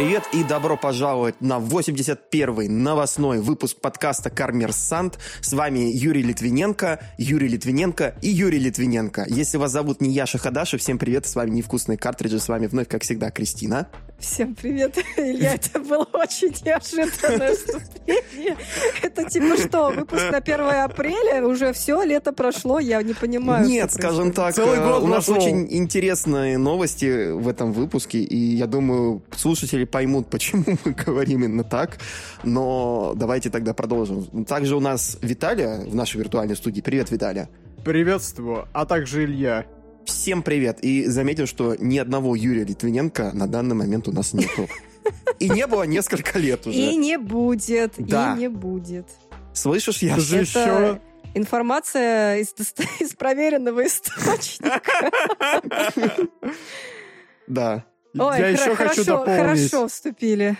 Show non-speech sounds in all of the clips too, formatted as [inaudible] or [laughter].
привет и добро пожаловать на 81-й новостной выпуск подкаста «Кармерсант». С вами Юрий Литвиненко, Юрий Литвиненко и Юрий Литвиненко. Если вас зовут не Яша Хадаша, всем привет, с вами Невкусные картриджи, с вами вновь, как всегда, Кристина. Всем привет, [laughs] Илья, это было очень неожиданное вступление. Это типа что, выпуск на 1 апреля? Уже все, лето прошло, я не понимаю. Нет, скажем так, Целый э, год у нас очень интересные новости в этом выпуске, и я думаю, слушатели поймут, почему [laughs] мы говорим именно так, но давайте тогда продолжим. Также у нас Виталия в нашей виртуальной студии. Привет, Виталия. Приветствую, а также Илья. Всем привет. И заметил, что ни одного Юрия Литвиненко на данный момент у нас нету. И не было несколько лет уже. И не будет. Да. И не будет. Слышишь, я же еще... Информация из, [laughs] из проверенного источника. Да. Ой, я еще хочу дополнить. Хорошо вступили.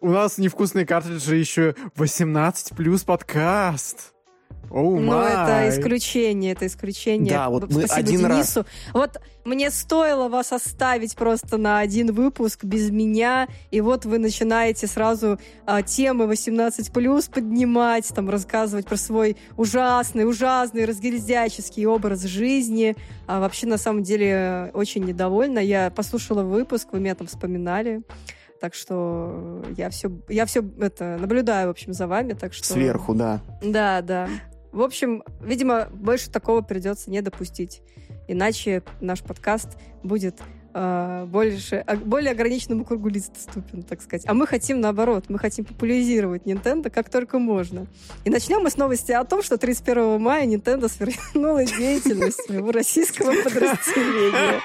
У нас невкусные картриджи еще 18 плюс подкаст. Oh ну, это исключение, это исключение. Да, вот Спасибо мы один Денису. раз... Вот мне стоило вас оставить просто на один выпуск без меня, и вот вы начинаете сразу а, темы 18+, поднимать, там, рассказывать про свой ужасный, ужасный, разгильдяческий образ жизни. А вообще, на самом деле, очень недовольна. Я послушала выпуск, вы меня там вспоминали. Так что я все, я все это наблюдаю, в общем, за вами. Так что... Сверху, да. Да, да. В общем, видимо, больше такого придется не допустить. Иначе наш подкаст будет э, больше, а, более ограниченному кругу лиц доступен, так сказать. А мы хотим наоборот, мы хотим популяризировать Nintendo как только можно. И начнем мы с новости о том, что 31 мая Nintendo свернула деятельность своего российского подразделения.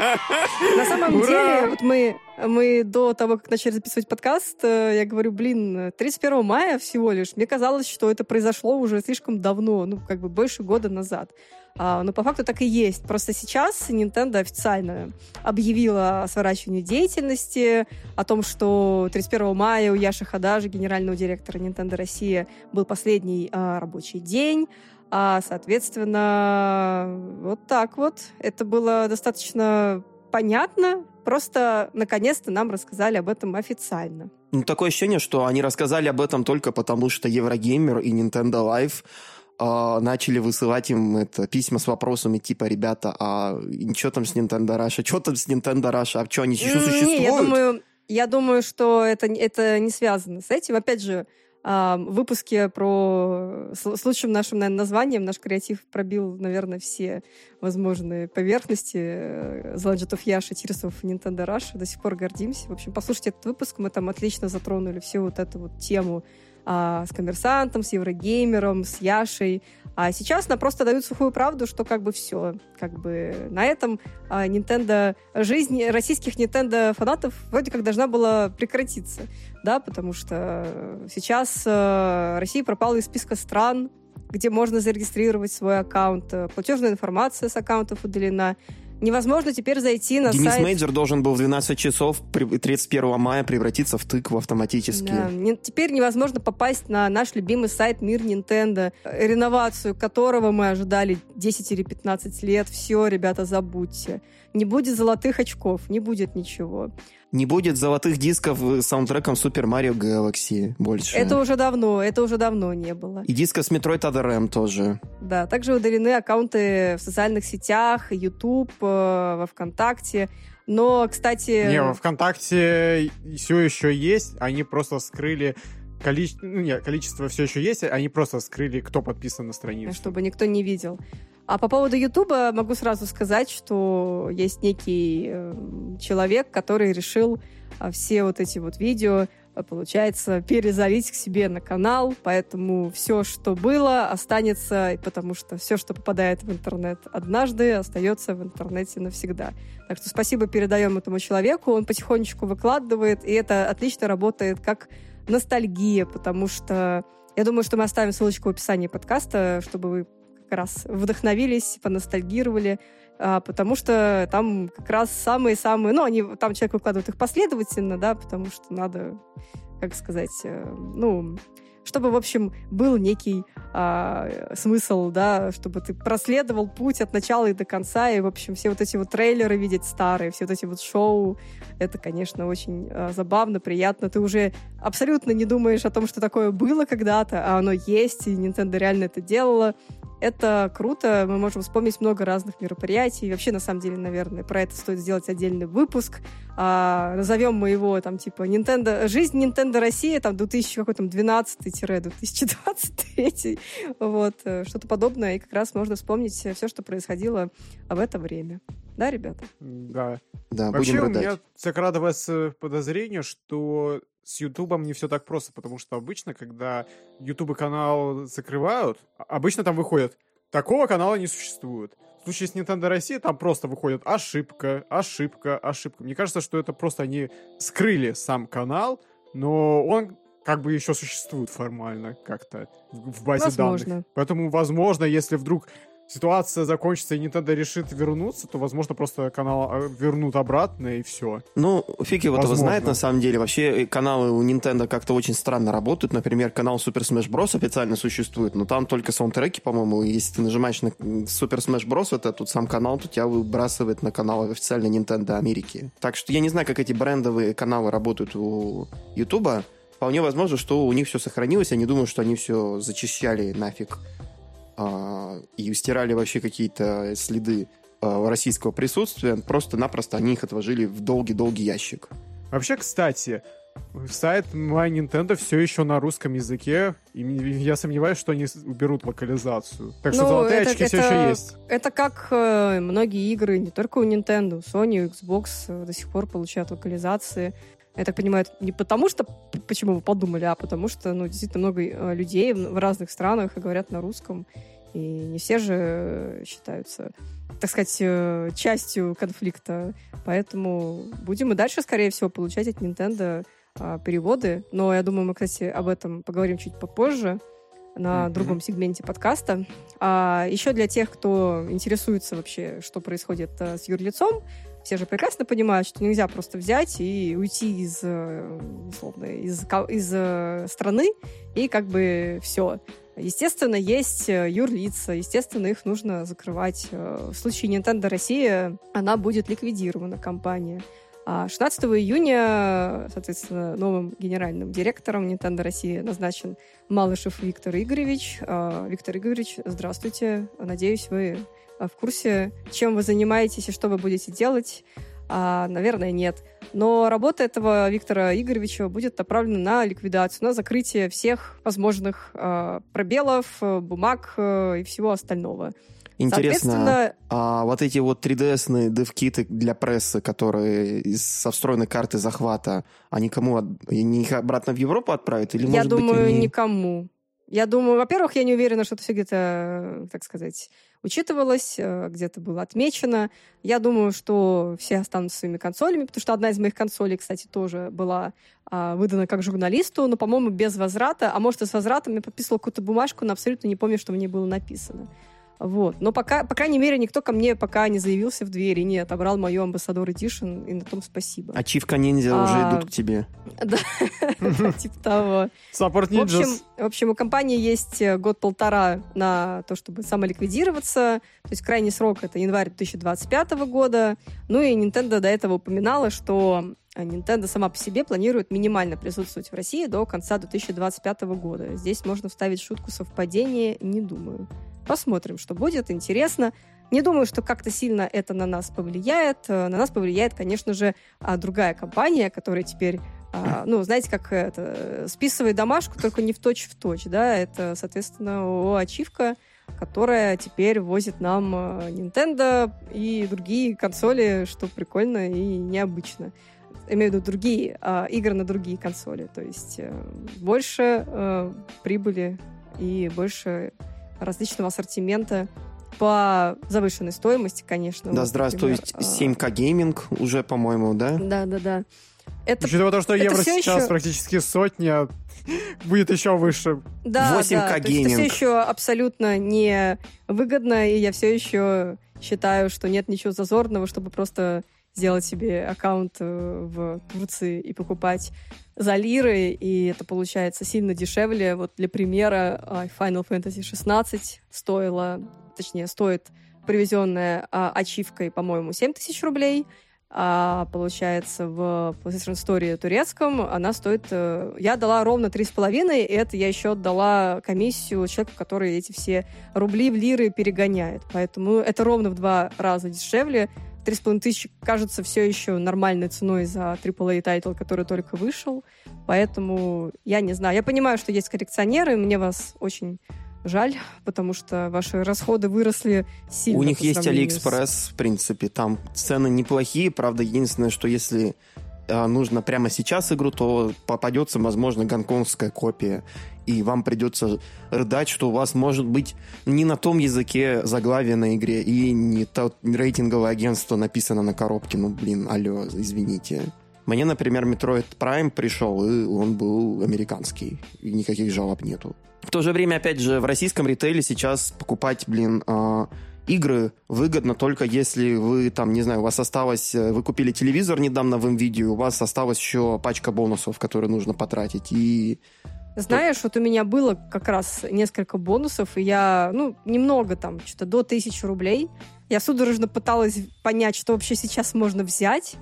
На самом деле, вот мы мы до того, как начали записывать подкаст, э, я говорю, блин, 31 мая всего лишь. Мне казалось, что это произошло уже слишком давно, ну, как бы больше года назад. А, но по факту так и есть. Просто сейчас Nintendo официально объявила о сворачивании деятельности, о том, что 31 мая у Яши Хадажи, генерального директора Nintendo Россия, был последний а, рабочий день. А, соответственно, вот так вот. Это было достаточно понятно, просто наконец-то нам рассказали об этом официально. Ну, такое ощущение, что они рассказали об этом только потому, что Еврогеймер и Nintendo Live э, начали высылать им это, письма с вопросами типа, ребята, а что там с Nintendo Rush? А что там с Nintendo Rush? А что, они еще существуют? Не, я думаю, я думаю, что это, это не связано с этим. Опять же, выпуске про... С лучшим нашим, наверное, названием наш креатив пробил, наверное, все возможные поверхности. Of Yasha, Tears of Nintendo Rush. До сих пор гордимся. В общем, послушайте этот выпуск. Мы там отлично затронули всю вот эту вот тему а, с коммерсантом, с Eurogamer ом, с Яшей. А сейчас нам просто дают сухую правду, что как бы все. Как бы на этом а, Nintendo, жизнь российских Nintendo фанатов вроде как должна была прекратиться. Да, потому что сейчас а, Россия пропала из списка стран, где можно зарегистрировать свой аккаунт. Платежная информация с аккаунтов удалена невозможно теперь зайти на Денис сайт... Денис Мейджор должен был в 12 часов 31 мая превратиться в тыкву автоматически. Да. Теперь невозможно попасть на наш любимый сайт Мир Nintendo, реновацию которого мы ожидали 10 или 15 лет. Все, ребята, забудьте. Не будет золотых очков, не будет ничего. Не будет золотых дисков с саундтреком Super Mario Galaxy больше. Это уже давно, это уже давно не было. И диска с Metroid Other M тоже. Да, также удалены аккаунты в социальных сетях, YouTube, э, во ВКонтакте. Но, кстати... Не, во ВКонтакте все еще есть, они просто скрыли количество, ну, нет, количество все еще есть, они просто скрыли, кто подписан на страницу. Чтобы никто не видел. А по поводу Ютуба могу сразу сказать, что есть некий э, человек, который решил э, все вот эти вот видео, э, получается, перезалить к себе на канал, поэтому все, что было, останется, потому что все, что попадает в интернет однажды, остается в интернете навсегда. Так что спасибо передаем этому человеку, он потихонечку выкладывает, и это отлично работает как ностальгия, потому что я думаю, что мы оставим ссылочку в описании подкаста, чтобы вы раз вдохновились, поностальгировали, а, потому что там как раз самые-самые... Ну, они, там человек выкладывает их последовательно, да, потому что надо, как сказать, э, ну, чтобы, в общем, был некий а, смысл, да, чтобы ты проследовал путь от начала и до конца, и, в общем, все вот эти вот трейлеры видеть старые, все вот эти вот шоу, это, конечно, очень а, забавно, приятно. Ты уже абсолютно не думаешь о том, что такое было когда-то, а оно есть, и Nintendo реально это делала. Это круто, мы можем вспомнить много разных мероприятий. вообще, на самом деле, наверное, про это стоит сделать отдельный выпуск. А, назовем мы его там типа Nintendo, жизнь Nintendo России там 2012-2023, [laughs] вот, э, что-то подобное. И как раз можно вспомнить все, что происходило в это время. Да, ребята? Да. Да, Вообще, будем у меня рыдать. закрадывается подозрение, что с Ютубом не все так просто, потому что обычно, когда Ютуб канал закрывают, а- обычно там выходит «Такого канала не существует». В случае с Nintendo России там просто выходит ошибка, ошибка, ошибка. Мне кажется, что это просто они скрыли сам канал, но он как бы еще существует формально как-то в в базе Возможно. данных. Поэтому, возможно, если вдруг ситуация закончится и Nintendo решит вернуться, то, возможно, просто канал а, вернут обратно и все. Ну, фиг его того Возможно. знает, на самом деле. Вообще, э, каналы у Nintendo как-то очень странно работают. Например, канал Super Smash Bros. официально существует, но там только саундтреки, по-моему. Если ты нажимаешь на Super Smash Bros., это тут сам канал, то тебя выбрасывает на канал официально Nintendo Америки. Так что я не знаю, как эти брендовые каналы работают у Ютуба. Вполне возможно, что у них все сохранилось. Я не думаю, что они все зачищали нафиг и стирали вообще какие-то следы а, российского присутствия. Просто-напросто они их отложили в долгий-долгий ящик. Вообще, кстати, сайт My Nintendo все еще на русском языке, и я сомневаюсь, что они уберут локализацию. Так что Ну, золотые это- очки все это- еще есть. Это как э, многие игры, не только у Nintendo, Sony, Xbox э, до сих пор получают локализации. Я так понимаю, не потому что, почему вы подумали, а потому что, ну, действительно много э, людей в разных странах говорят на русском, и не все же э, считаются, так сказать, э, частью конфликта. Поэтому будем и дальше, скорее всего, получать от Nintendo а, переводы. Но я думаю, мы, кстати, об этом поговорим чуть попозже на Мгм. другом сегменте подкаста. А еще для тех, кто интересуется вообще, что происходит с юрлицом, все же прекрасно понимают, что нельзя просто взять и уйти из, э, условно, из, из э, страны и как бы все. Естественно, есть э, юрлица, естественно, их нужно закрывать. В случае Nintendo Россия она будет ликвидирована, компания. А 16 июня, соответственно, новым генеральным директором Nintendo России назначен Малышев Виктор Игоревич. А, Виктор Игоревич, здравствуйте. Надеюсь, вы а, в курсе, чем вы занимаетесь и что вы будете делать. А, наверное, нет. Но работа этого Виктора Игоревича будет направлена на ликвидацию, на закрытие всех возможных а, пробелов, э, бумаг э, и всего остального. Интересно, а вот эти вот 3DS-ные девкиты для прессы, которые из, со встроенной карты захвата, они кому? Они их обратно в Европу отправят? Или, я может думаю, быть, они... никому. Я думаю, во-первых, я не уверена, что это все где-то, так сказать, учитывалось, э, где-то было отмечено. Я думаю, что все останутся своими консолями, потому что одна из моих консолей, кстати, тоже была а, выдана как журналисту, но, по-моему, без возврата. А может, и с возвратом я подписывала какую-то бумажку, но абсолютно не помню, что в ней было написано. Вот. Но пока, по крайней мере, никто ко мне пока не заявился в дверь и не отобрал мою амбассадор Edition, и на том спасибо. Ачивка ниндзя А, уже идут к тебе. [laughs] Да, [laughs] типа того. Саппорт В общем, Ninjas. в общем, у компании есть э, год-полтора на то, чтобы самоликвидироваться. То есть крайний срок это январь 2025 года. Ну и Nintendo до этого упоминала, что э, Nintendo сама по себе планирует минимально присутствовать в России до конца 2025 года. Здесь можно вставить шутку совпадение, не думаю. Посмотрим, что будет, интересно. Не думаю, что как-то сильно это на нас повлияет. Э, На нас повлияет, конечно же, а, другая компания, которая теперь а, [clears throat] ну, знаете, как это, э, списывает домашку, только не в точь в точь, да, это, соответственно, ООО «Ачивка», которая теперь возит нам э, Nintendo и другие консоли, что прикольно и необычно. Имею в виду другие а, игры на другие консоли, то есть э, больше э, прибыли и больше различного ассортимента по завышенной стоимости, конечно. Да, вот, здравствуй, например, а, 7К гейминг уже, по-моему, да? Да, да, да. Это Учитывая то, что это евро сейчас ещё- практически сотня, будет еще выше. Да, 8К да, то есть это все гейминг. еще абсолютно не выгодно, и я все еще считаю, что нет ничего зазорного, чтобы просто сделать себе аккаунт э, в Турции и покупать за лиры, и это получается сильно дешевле. Вот для примера а, Final Fantasy 16 стоила, точнее, стоит привезенная а, ачивкой, по-моему, 7 тысяч рублей, а получается в PlayStation Store турецком она стоит... Э, я дала ровно 3,5, и это я еще отдала комиссию человеку, который эти все рубли в лиры перегоняет. Поэтому это ровно в два раза дешевле. 3,5 тысячи кажется все еще нормальной ценой за AAA title, который только вышел. Поэтому я не знаю. Я понимаю, что есть коллекционеры, мне вас очень жаль, потому что ваши расходы выросли сильно. У них есть Алиэкспресс, с... в принципе, там цены неплохие, правда, единственное, что если нужно прямо сейчас игру, то попадется, возможно, гонконгская копия, и вам придется рыдать, что у вас может быть не на том языке заглавие на игре, и не то рейтинговое агентство написано на коробке. Ну, блин, алло, извините. Мне, например, Metroid Prime пришел, и он был американский, и никаких жалоб нету. В то же время, опять же, в российском ритейле сейчас покупать, блин, э, игры выгодно только если вы там, не знаю, у вас осталось, э, вы купили телевизор недавно в NVIDIA, у вас осталась еще пачка бонусов, которые нужно потратить, и знаешь, вот у меня было как раз несколько бонусов, и я, ну, немного там, что-то до тысячи рублей. Я судорожно пыталась понять, что вообще сейчас можно взять,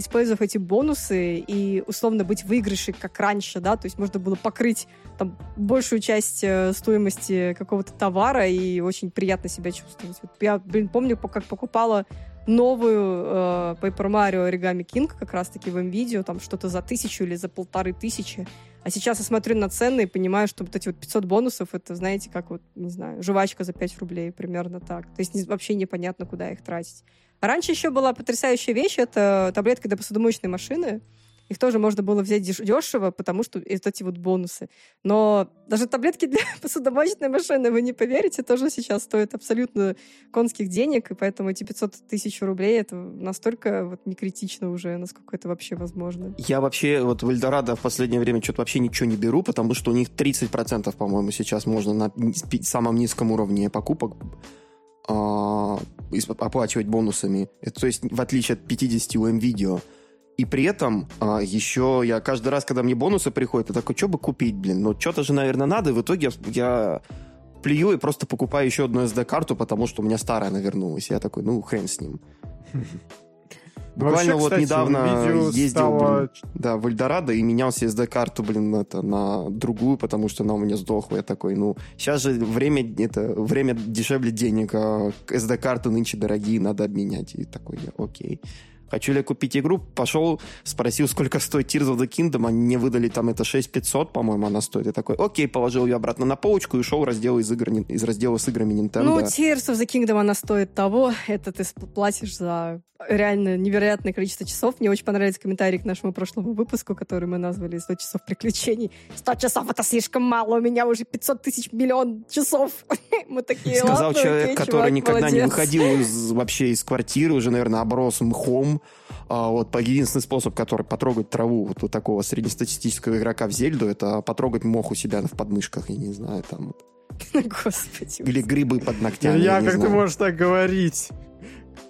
использовав эти бонусы и условно быть в выигрыше, как раньше, да, то есть можно было покрыть там большую часть э, стоимости какого-то товара и очень приятно себя чувствовать. Вот я, блин, помню, как покупала новую э, Paper Mario Origami King как раз-таки в MVideo, там что-то за тысячу или за полторы тысячи. А сейчас я смотрю на цены и понимаю, что вот эти вот 500 бонусов, это, знаете, как вот, не знаю, жвачка за 5 рублей, примерно так. То есть вообще непонятно, куда их тратить. Раньше еще была потрясающая вещь, это таблетка для посудомоечной машины. Их тоже можно было взять дешево, потому что это эти вот бонусы. Но даже таблетки для [laughs] посудомоечной машины, вы не поверите, тоже сейчас стоят абсолютно конских денег, и поэтому эти 500 тысяч рублей это настолько вот не критично уже, насколько это вообще возможно. Я вообще вот в Эльдорадо в последнее время что-то вообще ничего не беру, потому что у них 30%, по-моему, сейчас можно на самом низком уровне покупок а, оплачивать бонусами. Это, то есть, в отличие от 50 у MVideo. И при этом а, еще я каждый раз, когда мне бонусы приходят, я такой, что бы купить, блин? Ну, что-то же, наверное, надо. И в итоге я плюю и просто покупаю еще одну SD-карту, потому что у меня старая навернулась. Я такой, ну, хрен с ним. Буквально Вообще, вот кстати, недавно ездил стало... блин, да, в Эльдорадо и менял SD-карту, блин, это, на другую, потому что она у меня сдохла. Я такой, ну, сейчас же время, это, время дешевле денег, а SD-карты нынче дорогие, надо обменять. И такой, я, окей хочу ли я купить игру, пошел, спросил, сколько стоит Tears of the Kingdom, они мне выдали там это 6500, по-моему, она стоит. Я такой, окей, положил ее обратно на полочку и ушел раздел из, игр, из раздела с играми Nintendo. Ну, Tears of the Kingdom, она стоит того, это ты платишь за реально невероятное количество часов. Мне очень понравился комментарий к нашему прошлому выпуску, который мы назвали «100 часов приключений». 100 часов — это слишком мало, у меня уже 500 тысяч миллион часов. [laughs] Мы такие, Сказал человек, который никогда не выходил вообще из квартиры, уже, наверное, оброс мхом. А, вот единственный способ, который потрогать траву вот у такого среднестатистического игрока в Зельду, это потрогать мох у себя в подмышках, я не знаю, там. [laughs] Господи. Или грибы под ногтями. Я, как ты можешь так говорить?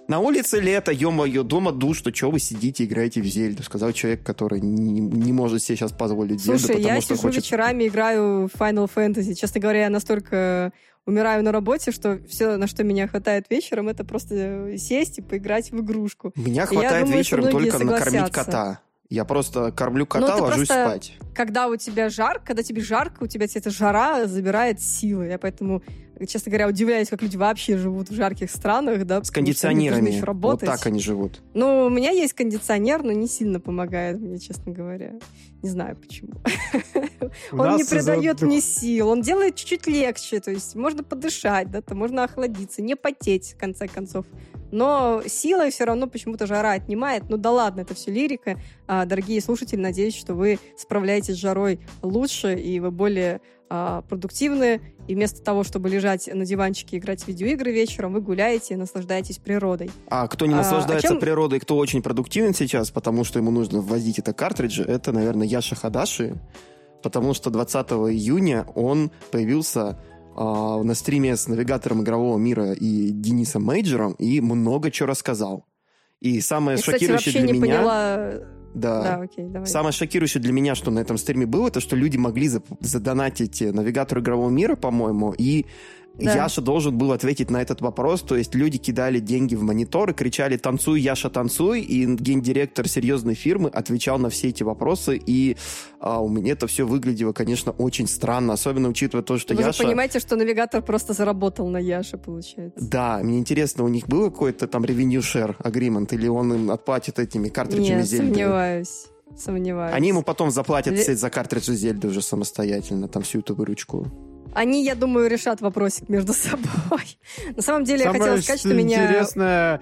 На улице лето, ё-моё, дома душ, что что вы сидите, играете в Зельду? Сказал человек, который не, не может себе сейчас позволить Зельду, Слушай, потому я что сижу хочет... вечерами, играю в Final Fantasy. Честно говоря, я настолько умираю на работе, что все, на что меня хватает вечером, это просто сесть и поиграть в игрушку. Меня хватает думаю, вечером только согласятся. накормить кота. Я просто кормлю кота, ну, ложусь спать. Когда у тебя жарко, когда тебе жарко, у тебя эта жара забирает силы. Я поэтому честно говоря, удивляюсь, как люди вообще живут в жарких странах, да. С кондиционерами. Вот так они живут. Ну, у меня есть кондиционер, но не сильно помогает мне, честно говоря. Не знаю почему. Он не придает мне сил, он делает чуть-чуть легче, то есть можно подышать, да, можно охладиться, не потеть, в конце концов. Но силой все равно почему-то жара отнимает. Ну да ладно, это все лирика. А, дорогие слушатели, надеюсь, что вы справляетесь с жарой лучше, и вы более а, продуктивны, и вместо того, чтобы лежать на диванчике и играть в видеоигры вечером, вы гуляете и наслаждаетесь прриодой. А кто не наслаждается а, а чем... природой, кто очень продуктивен сейчас, потому что ему нужно ввозить это картриджи, это, наверное, Яша Хадаши, потому что 20 июня он появился э, на стриме с навигатором игрового мира и Денисом Мейджером и много чего рассказал. И самое Я, кстати, шокирующее вообще для меня... поняла... Да. Да, окей, давай. Самое шокирующее для меня, что на этом стриме было, это что люди могли задонатить навигатор игрового мира, по-моему, и Да. Яша должен был ответить на этот вопрос. То есть люди кидали деньги в монитор и кричали «Танцуй, Яша, танцуй!» И гендиректор серьезной фирмы отвечал на все эти вопросы. И а, у меня это все выглядело, конечно, очень странно, особенно учитывая то, что Вы Яша... понимаете, что навигатор просто заработал на Яше, получается. Да, мне интересно, у них был какой-то там revenue share agreement, или он им отплатит этими картриджами Нет, Зельды? сомневаюсь. Сомневаюсь. Они ему потом заплатят все за картриджи Зельды уже самостоятельно, там всю эту выручку. Они, я думаю, решат вопросик между [laughs] собой. На самом деле, я Самое хотела сказать, что меня... интересное,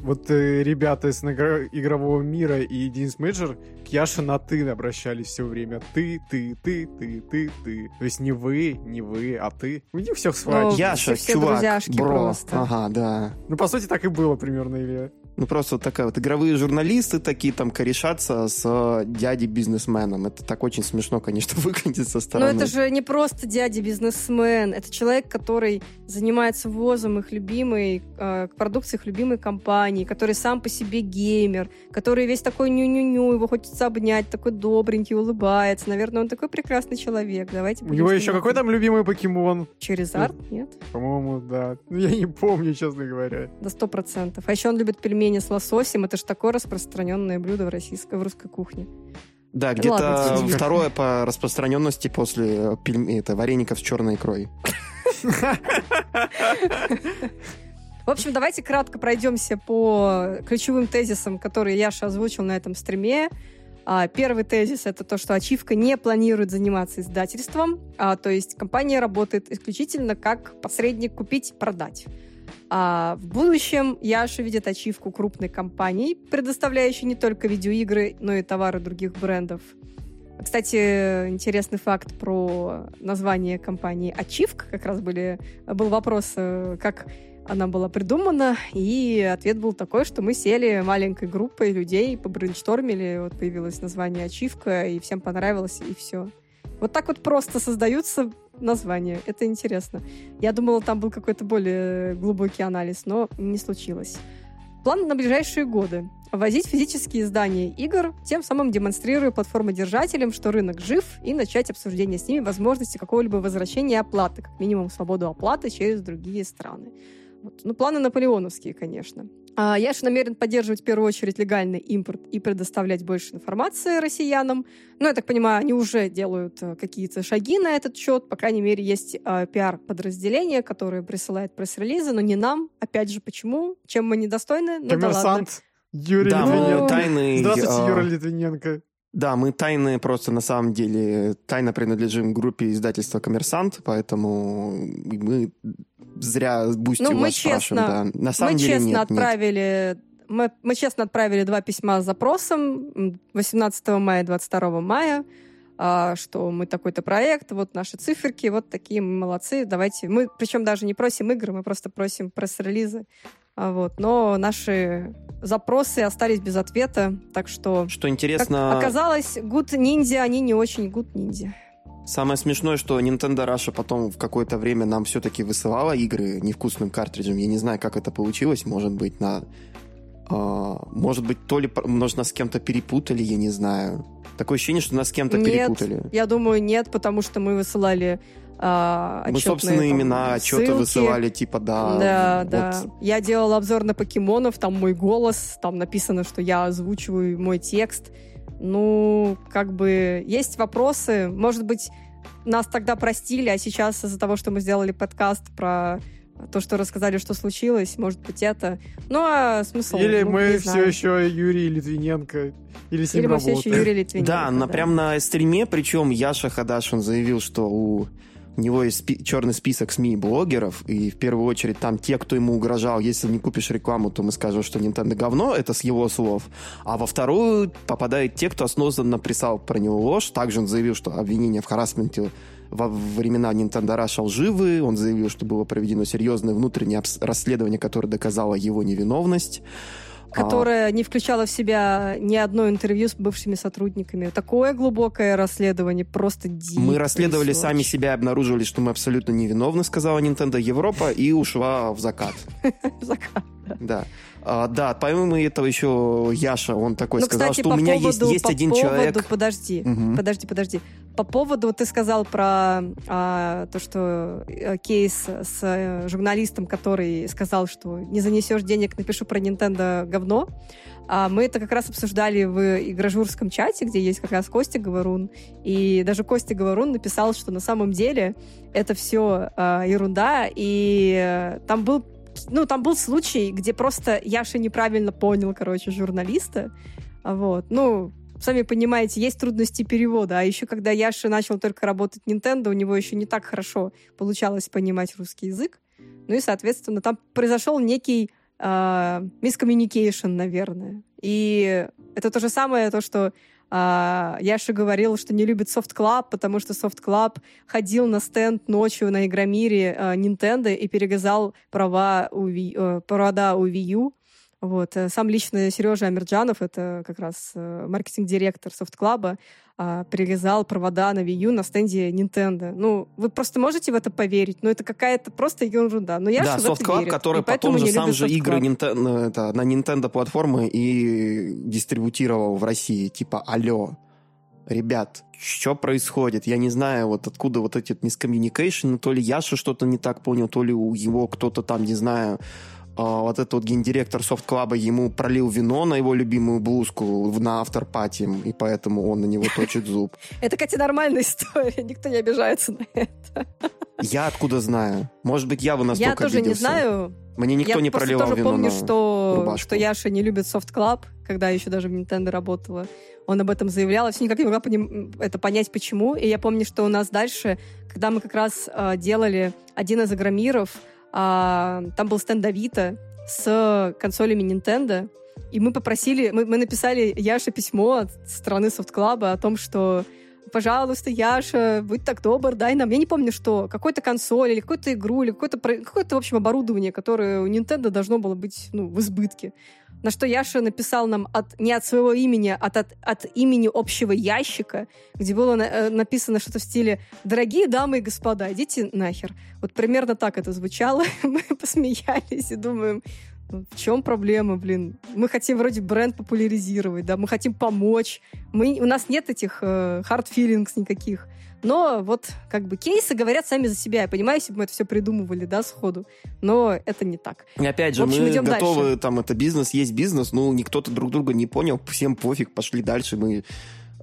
вот э, ребята из игро- игрового мира и Денис Мейджор к Яше на «ты» обращались все время. Ты, ты, ты, ты, ты, ты. То есть не вы, не вы, а ты. У них всех свадьбы. Яша, все чувак, бро. просто. Ага, да. Ну, по сути, так и было примерно, Илья. Ну, просто вот такая вот игровые журналисты такие там корешатся с э, дядей-бизнесменом. Это так очень смешно, конечно, [laughs] выглядит со Но стороны. это же не просто дядя-бизнесмен, это человек, который занимается ввозом их любимой э, продукции их любимой компании, который сам по себе геймер, который весь такой ню-ню-ню, его хочется обнять, такой добренький, улыбается. Наверное, он такой прекрасный человек. Давайте У него еще какой там любимый покемон? Через арт? Нет? По-моему, да. Ну, я не помню, честно говоря. До сто процентов. А еще он любит пельмени с лососем. Это же такое распространенное блюдо в российской, в русской кухне. Да, Ладно, где-то извините. второе по распространенности после пельме- это, вареников с черной икрой. В общем, давайте кратко пройдемся по ключевым тезисам, которые Яша озвучил на этом стриме. А, Первый тезис — это то, что Ачивка не планирует заниматься издательством, а, то есть компания работает исключительно как посредник купить и продать. А в будущем Яша видит ачивку крупной компании, предоставляющей не только видеоигры, но и товары других брендов. Кстати, интересный факт про название компании Ачивка. Как раз были, был вопрос, э, как она была придумана, и ответ был такой, что мы сели маленькой группой людей, побрейнштормили, вот появилось название Ачивка, и всем понравилось, и все. Вот так вот просто создаются названия. Это интересно. Я думала, там был какой-то более глубокий анализ, но не случилось. План на ближайшие годы. Ввозить физические издания игр, тем самым демонстрируя платформодержателям, что рынок жив, и начать обсуждение с ними возможности какого-либо возвращения оплаты, как минимум свободу оплаты через другие страны. Вот. Ну, планы наполеоновские, конечно. А я же намерен поддерживать в первую очередь легальный импорт и предоставлять больше информации россиянам. Ну, я так понимаю, они уже делают э, какие-то шаги на этот счет. По крайней мере, есть э, пиар-подразделение, которое присылает пресс-релизы, но не нам. Опять же, почему? Чем мы недостойны? Ну, да ладно. Коммерсант Юрий Да, Литвиненко. мы тайны... Здравствуйте, а, Юра Литвиненко. Да, мы тайны просто на самом деле тайно принадлежим группе издательства «Коммерсант», поэтому мы зря бустим Ну, мы вас спрашиваем. честно- да. На самом мы деле честно нет, нет. отправили... Мы, мы честно отправили два письма с запросом м, 18 мая и 22 мая, а, что мы такой-то проект, вот наши циферки, вот такие мы молодцы, давайте. Мы причем даже не просим игры, мы просто просим пресс-релизы. А, вот. Но наши запросы остались без ответа, так что... Что Как интересно, оказалось, Good Ninja, они не очень Good Ninja. самое смешное, что Nintendo Russia потом в какое-то время нам все-таки высылала игры невкусным картриджем. Я не знаю, как это получилось. Может быть, на... а, может быть, то ли может, нас с кем-то перепутали, я не знаю. Такое ощущение, что нас с кем-то Нет, перепутали. Я думаю, нет, потому что мы высылали а, Мы собственные там, имена, отчеты ссылки. высылали, типа, да. Да, вот. да. Я делала обзор на покемонов, там мой голос, там написано, что я озвучиваю мой текст. Ну, как бы, есть вопросы. Может быть, нас тогда простили, а сейчас из-за того, что мы сделали подкаст про то, что рассказали, что случилось, может быть, это. Ну, а смысл? Или ну, мы не все еще Юрий Литвиненко. Или с ним Или мы все еще работаем. Юрий Литвиненко. Да, на, прям на стриме, причем Яша Хадашин заявил, что у него есть спи- черный список СМИ и блогеров, и в первую очередь там те, кто ему угрожал, если не купишь рекламу, то мы скажем, что Nintendo говно, это с его слов. А во вторую попадают те, кто осознанно написал про него ложь. Также он заявил, что обвинения в харасменте во времена Nintendo Russia лживы. Он заявил, что было проведено серьезное внутреннее расследование, которое доказало его невиновность. А, которая не включала в себя ни одно интервью с бывшими сотрудниками. Такое глубокое расследование, просто дико. Мы расследовали и сами себя, обнаружили, что мы абсолютно невиновны, сказала Nintendo Европа, и ушла в закат. [laughs] Закат. Да. А, да, помимо этого еще Яша, он такой ну, сказал, кстати, что у меня поводу, есть, есть по один поводу, человек. Подожди, Мгм. подожди, подожди. По поводу, ты сказал про а, то, что э, кейс с э, журналистом, который сказал, что не занесешь денег, напишу про Nintendo говно. А мы это как раз обсуждали в игражурском чате, где есть как раз Костя Говорун. И даже Костя Говорун написал, что на самом деле это все ерунда. И э, там был ну, там был случай, где просто Яша неправильно понял, короче, журналиста. А Вот. Ну, сами понимаете, есть трудности перевода. А еще когда Яша начал только работать Nintendo, у него еще не так хорошо получалось понимать русский язык. Ну и, соответственно, там произошел некий э, miscommunication, наверное. И это то же самое, то, что а, Яша говорил, что не любит Soft Club, потому что Soft Club ходил на стенд ночью на Игромире а, Nintendo и перегазал права у Wii, э, провода у Wii U. Вот. э, Сам лично Сережа Амирджанов, это как раз маркетинг-директор Soft Club, а, перерезал провода на Wii U на стенде Nintendo. Ну, вы просто можете в это поверить, но это какая-то просто ерунда. Но я да, в Soft это Club, верит, который потом же сам же игры. Nintendo, это, на Nintendo платформы и дистрибутировал в России. Типа, алло, ребят, что происходит? Я не знаю, вот откуда вот эти мискоммуникейшн, то ли Яша что-то не так понял, то ли у его кто-то там, не знаю, вот этот вот гендиректор Club ему пролил вино на его любимую блузку на авторпати, и поэтому он на него [laughs] точит зуб. Это, кстати, нормальная [laughs] история, никто не обижается на это. Я откуда знаю? Может быть, я бы настолько Я тоже не знаю, Мне никто я не проливал тоже вино помню, на что, рубашку. что Яша не любит Club, когда еще даже в Nintendo работала. Он об этом заявлял, я все никак не могла поним- это понять, почему. И я помню, что у нас дальше, когда мы как раз а, делали один из агромиров, а, там был стенд Авито с консолями Nintendo, и мы попросили, мы, мы написали Яше письмо от Soft Club о том, что пожалуйста, Яша, будь так добр, дай нам, я не помню что, какой-то консоль или какую-то игру, или какое-то, какое-то, в общем, оборудование, которое у Nintendo должно было быть, ну, в избытке. На что Яша написал нам от, не от своего имени, а от, от имени общего ящика, где было на- э, написано что-то в стиле «Дорогие дамы и господа, идите нахер». Вот примерно так это звучало. [laughs] Мы посмеялись и думаем, ну, в чем проблема, блин? Мы хотим вроде бренд популяризировать, да, мы хотим помочь. Мы, у нас нет этих э, hard feelings никаких. Но вот как бы кейсы говорят сами за себя. Я понимаю, если бы мы это все придумывали, да, сходу. Но это не так. И опять же, В общем, мы идем готовы, дальше. там, это бизнес, есть бизнес, ну, никто-то друг друга не понял, всем пофиг, пошли дальше, мы...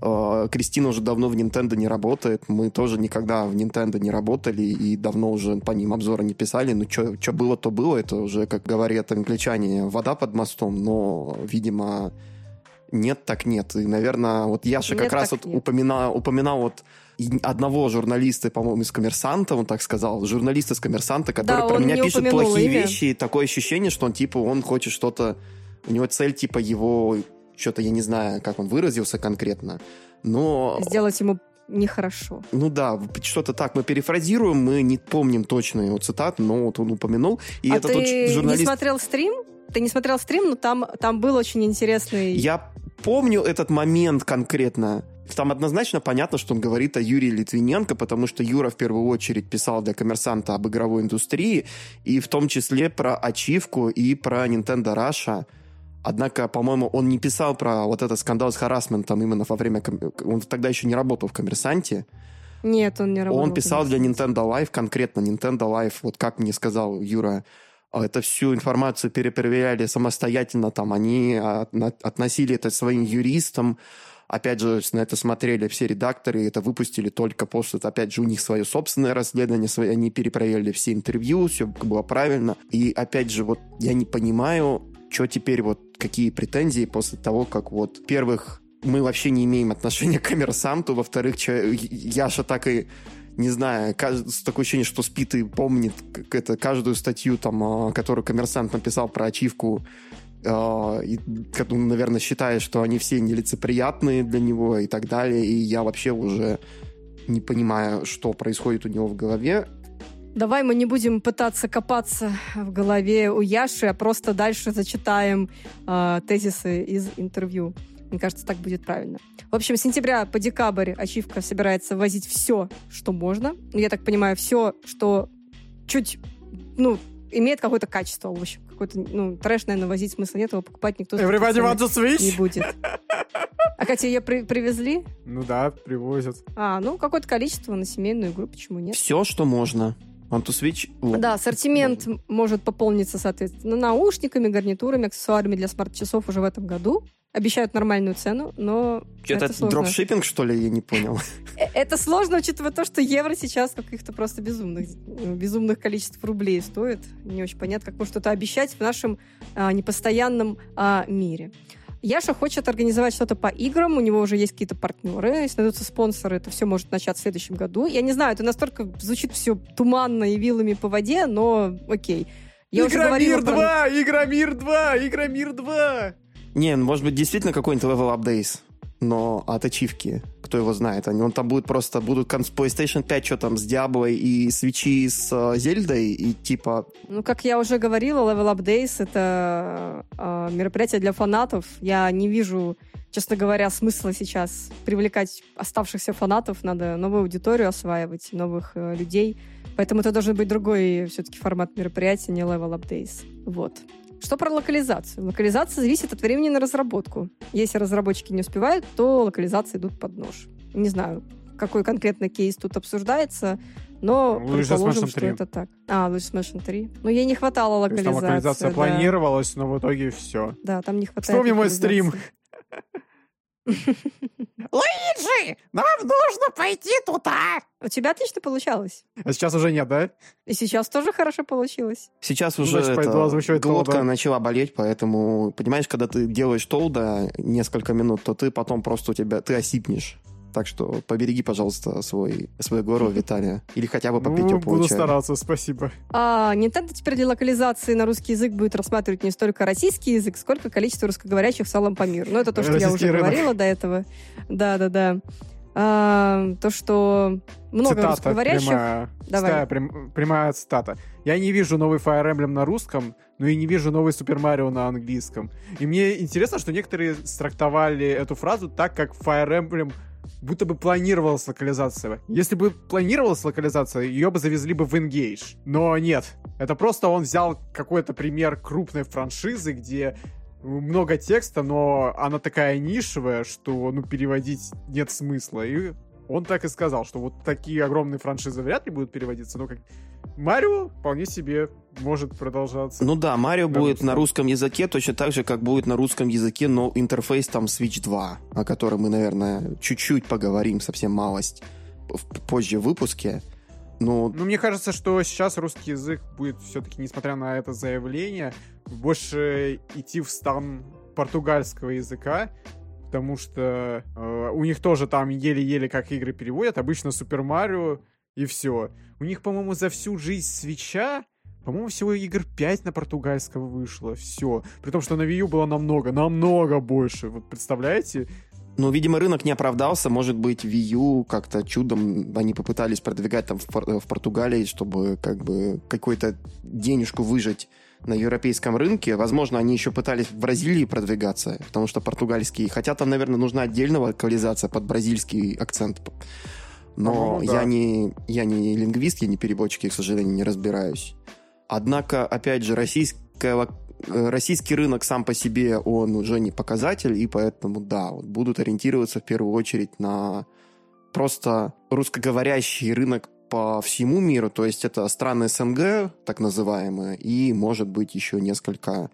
э, Кристина уже давно в Nintendo не работает, мы тоже никогда в Nintendo не работали и давно уже по ним обзоры не писали, ну, что было, то было, это уже, как говорят англичане, вода под мостом, но, видимо, нет, так нет. И, наверное, вот Яша Нет, как раз вот нет. упоминал, упоминал вот одного журналиста, по-моему, из «Коммерсанта», он так сказал, журналист из «Коммерсанта», который Да, про меня не пишет плохие имя. вещи, и такое ощущение, что он, типа, он хочет что-то... У него цель, типа, его... Что-то, я не знаю, как он выразился конкретно, но... Сделать ему нехорошо. Ну да, что-то так. Мы перефразируем, мы не помним точно его цитат, но вот он упомянул. И а это ты тот не журналист... смотрел стрим? Ты не смотрел стрим, но там, там был очень интересный... Я помню этот момент конкретно. Там однозначно понятно, что он говорит о Юрии Литвиненко, потому что Юра в первую очередь писал для коммерсанта об игровой индустрии, и в том числе про ачивку и про Nintendo Russia. Однако, по-моему, он не писал про вот этот скандал с харасментом именно во время... Он тогда еще не работал в «Коммерсанте». Нет, он не работал. Он писал для. Nintendo Live, конкретно Nintendo Live, вот как мне сказал Юра, а, это всю информацию перепроверяли самостоятельно, там они а, относили это своим юристам, опять же, на это смотрели все редакторы, и это выпустили только после, опять же, у них свое собственное расследование, свои, они перепроверили все интервью, все было правильно, и опять же, вот я не понимаю, что теперь вот, какие претензии после того, как вот, первых, мы вообще не имеем отношения к коммерсанту, во-вторых, Яша так и не знаю, кажд- такое ощущение, что спит и помнит это, каждую статью, там, а, которую коммерсант написал про ачивку, и, как он, наверное, считает, что они все нелицеприятные для него и так далее, и я вообще уже не понимаю, что происходит у него в голове. Давай мы не будем пытаться копаться в голове у Яши, а просто дальше зачитаем э, тезисы из интервью. Мне кажется, так будет правильно. В общем, с сентября по декабрь ачивка собирается возить все, что можно. Я так понимаю, все, что чуть, ну, имеет какое-то качество, в общем. Какой-то, ну, трэш, наверное, возить смысла нет, его покупать никто Everybody wants a Switch? не будет. А хотя ее при- привезли? Ну да, привозят. А, ну, какое-то количество на семейную игру, почему нет? Все, что можно. On to Switch. вот. Да, ассортимент м- может пополниться, соответственно, наушниками, гарнитурами, аксессуарами для смарт-часов уже в этом году. Обещают нормальную цену, но Что-то это сложно. дропшиппинг, что ли, я не понял. Э, Это сложно, учитывая то, что евро сейчас каких-то просто безумных, безумных количеств рублей стоит. Не очень понятно, как можно что-то обещать в нашем а, непостоянном а, мире. Яша хочет организовать что-то по играм, у него уже есть какие-то партнеры, если найдутся спонсоры, это все может начаться в следующем году. Я не знаю, это настолько звучит все туманно и вилами по воде, но окей. Я уже Игромир про- 2! Игромир 2! Игромир 2! Не, ну, может быть, действительно какой-нибудь level up но от ачивки, кто его знает. Они, он там будет просто, будут конс- PlayStation 5, что там, с Диаблой и свечи с э, Зельдой, и типа, Ну, как я уже говорила, Level Up это э, мероприятие для фанатов. Я не вижу, честно говоря, смысла сейчас привлекать оставшихся фанатов. Надо новую аудиторию осваивать, новых э, людей. Поэтому это должен быть другой все-таки формат мероприятия, не Level Up. Вот. Что про локализацию? Локализация зависит от времени на разработку. Если разработчики не успевают, то локализации идут под нож. Не знаю, какой конкретно кейс тут обсуждается, но Luigi's предположим, что 3. это так. А, Luigi's Mansion 3. Ну, ей не хватало То есть локализации. там локализация да. планировалась, но в итоге все. Да, там не хватает Вспомни мой стрим. [laughs] Луиджи, нам нужно пойти туда! У тебя отлично получалось. А сейчас уже нет, да? И сейчас тоже хорошо получилось. сейчас Ну, уже значит, это, глотка Толда. начала болеть, поэтому, понимаешь, когда ты делаешь Толда несколько минут, то ты потом просто у тебя, ты осипнешь. Так что побереги, пожалуйста, свой, свое горло, Виталия. Или хотя бы попить Ну, теплого буду чая. стараться, спасибо. А Nintendo теперь для локализации на русский язык будет рассматривать не столько российский язык, сколько количество русскоговорящих в целом по миру. Ну, это то, что я уже рынок. говорила до этого. Да-да-да. А, то, что много цитата русскоговорящих. прямая. Давай. Стая, прям- прямая цитата. Я не вижу новый Fire Emblem на русском, но и не вижу новый Super Mario на английском. И мне интересно, что некоторые страктовали эту фразу так, как Fire Emblem будто бы планировалась локализация. Если бы планировалась локализация, ее бы завезли бы в Engage. Но нет. Это просто он взял какой-то пример крупной франшизы, где много текста, но она такая нишевая, что ну переводить нет смысла. И он так и сказал, что вот такие огромные франшизы вряд ли будут переводиться, но как Марио вполне себе может продолжаться. Ну да, Марио будет на русском языке точно так же, как будет на русском языке, но интерфейс там Switch 2, о котором мы, наверное, чуть-чуть поговорим, совсем малость, в позже в выпуске. Ну, Ну, мне кажется, что сейчас русский язык будет все-таки, несмотря на это заявление, больше идти в стан португальского языка, потому что э, у них тоже там еле-еле как игры переводят, обычно Супер Марио и все. У них, по-моему, за всю жизнь свеча по-моему, всего игр 5 на португальского вышло. Все. При том, что на Wii U было намного, намного больше. Вот представляете? Ну, видимо, рынок не оправдался. Может быть, Wii U как-то чудом они попытались продвигать там в, Пор- в Португалии, чтобы как бы какую-то денежку выжать на европейском рынке. Возможно, они еще пытались в Бразилии продвигаться, потому что португальский... Хотя там, наверное, нужна отдельная локализация под бразильский акцент. Но По-моему, да. я, не, я не лингвист, я не переводчик, я, к сожалению, не разбираюсь. Однако, опять же, российская э, российский рынок сам по себе, он уже не показатель, и поэтому, да, вот будут ориентироваться в первую очередь на просто русскоговорящий рынок по всему миру, то есть это страны СНГ, так называемые, и, может быть, еще несколько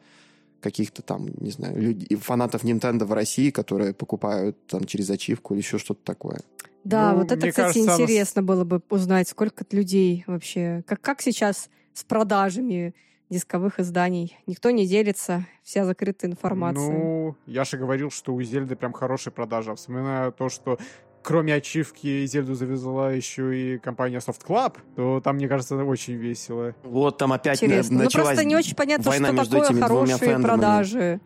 каких-то там, не знаю, людей, фанатов Nintendo в России, которые покупают там через ачивку или еще что-то такое. Да, Ну, вот это, кстати, кажется, интересно было бы узнать, сколько людей вообще, как, как сейчас с продажами дисковых изданий. Никто не делится, вся закрытая информация. Ну, я же говорил, что у Зельды прям хорошие продажи. А Вспоминаю то, что кроме ачивки Зельду завезла еще и компания Soft Club, то там, мне кажется, очень весело. Вот там опять Интересно. на- Ну, началась просто не очень понятно, война что между такое хорошие продажи.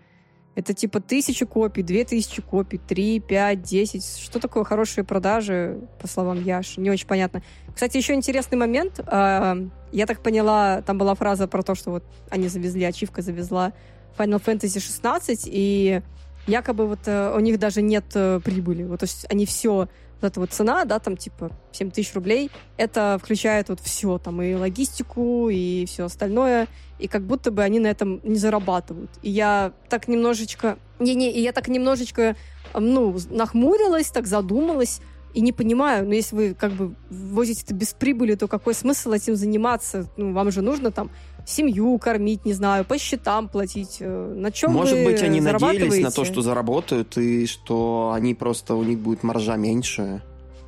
Это типа тысяча копий, две тысячи копий, три, пять, десять. Что такое хорошие продажи, по словам Яши? Не очень понятно. Кстати, еще интересный момент. А, Я так поняла, там была фраза про то, что вот они завезли, ачивка завезла Final Fantasy 16, и якобы вот э, у них даже нет э, прибыли. Вот, то есть они все вот эта вот цена, да, там типа 7 тысяч рублей, это включает вот все, там и логистику, и все остальное, и как будто бы они на этом не зарабатывают. И я так немножечко... Не-не, и я так немножечко, ну, нахмурилась, так задумалась, и не понимаю, ну, если вы как бы возите это без прибыли, то какой смысл этим заниматься? Ну, вам же нужно там семью кормить, не знаю, по счетам платить. Э, на чем Может быть, они надеялись на то, что заработают, и что они просто, у них будет маржа меньше.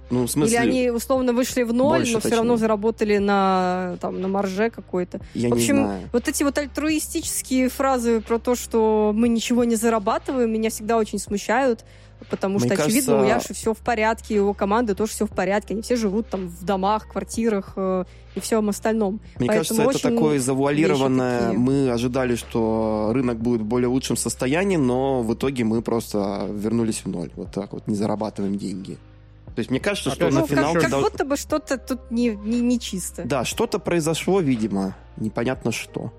Ну, в смысле... Или они условно вышли в ноль, больше, но все равно заработали на, там, на марже какой-то. Я в общем, не знаю. вот эти вот альтруистические фразы про то, что мы ничего не зарабатываем, меня всегда очень смущают потому Мне что, кажется... очевидно, у Яши все в порядке, его команды тоже все в порядке, они все живут там в домах, квартирах э, и всем остальном. Мне Поэтому кажется, это такое завуалированное. Мы ожидали, что рынок будет в более лучшем состоянии, но в итоге мы просто вернулись в ноль. Вот так вот, не зарабатываем деньги. То есть мне кажется, что ну, на финал... Как, как будто бы что-то тут не, не, не чисто. Да, что-то произошло, видимо. Непонятно что.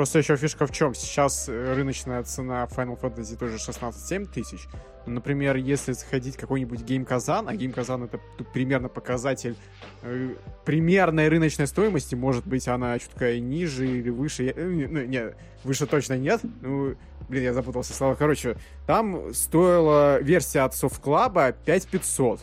Просто еще фишка в чем? Сейчас э, рыночная цена Final Fantasy тоже 16-7 тысяч. Например, если заходить какой-нибудь Game Kazan, а Game Kazan это примерно показатель э, примерной рыночной стоимости, может быть, она чутка ниже или выше. Я, э, ну, нет, выше точно нет. Ну, блин, я запутался слова. Короче, там стоила версия от Soft Club 5500.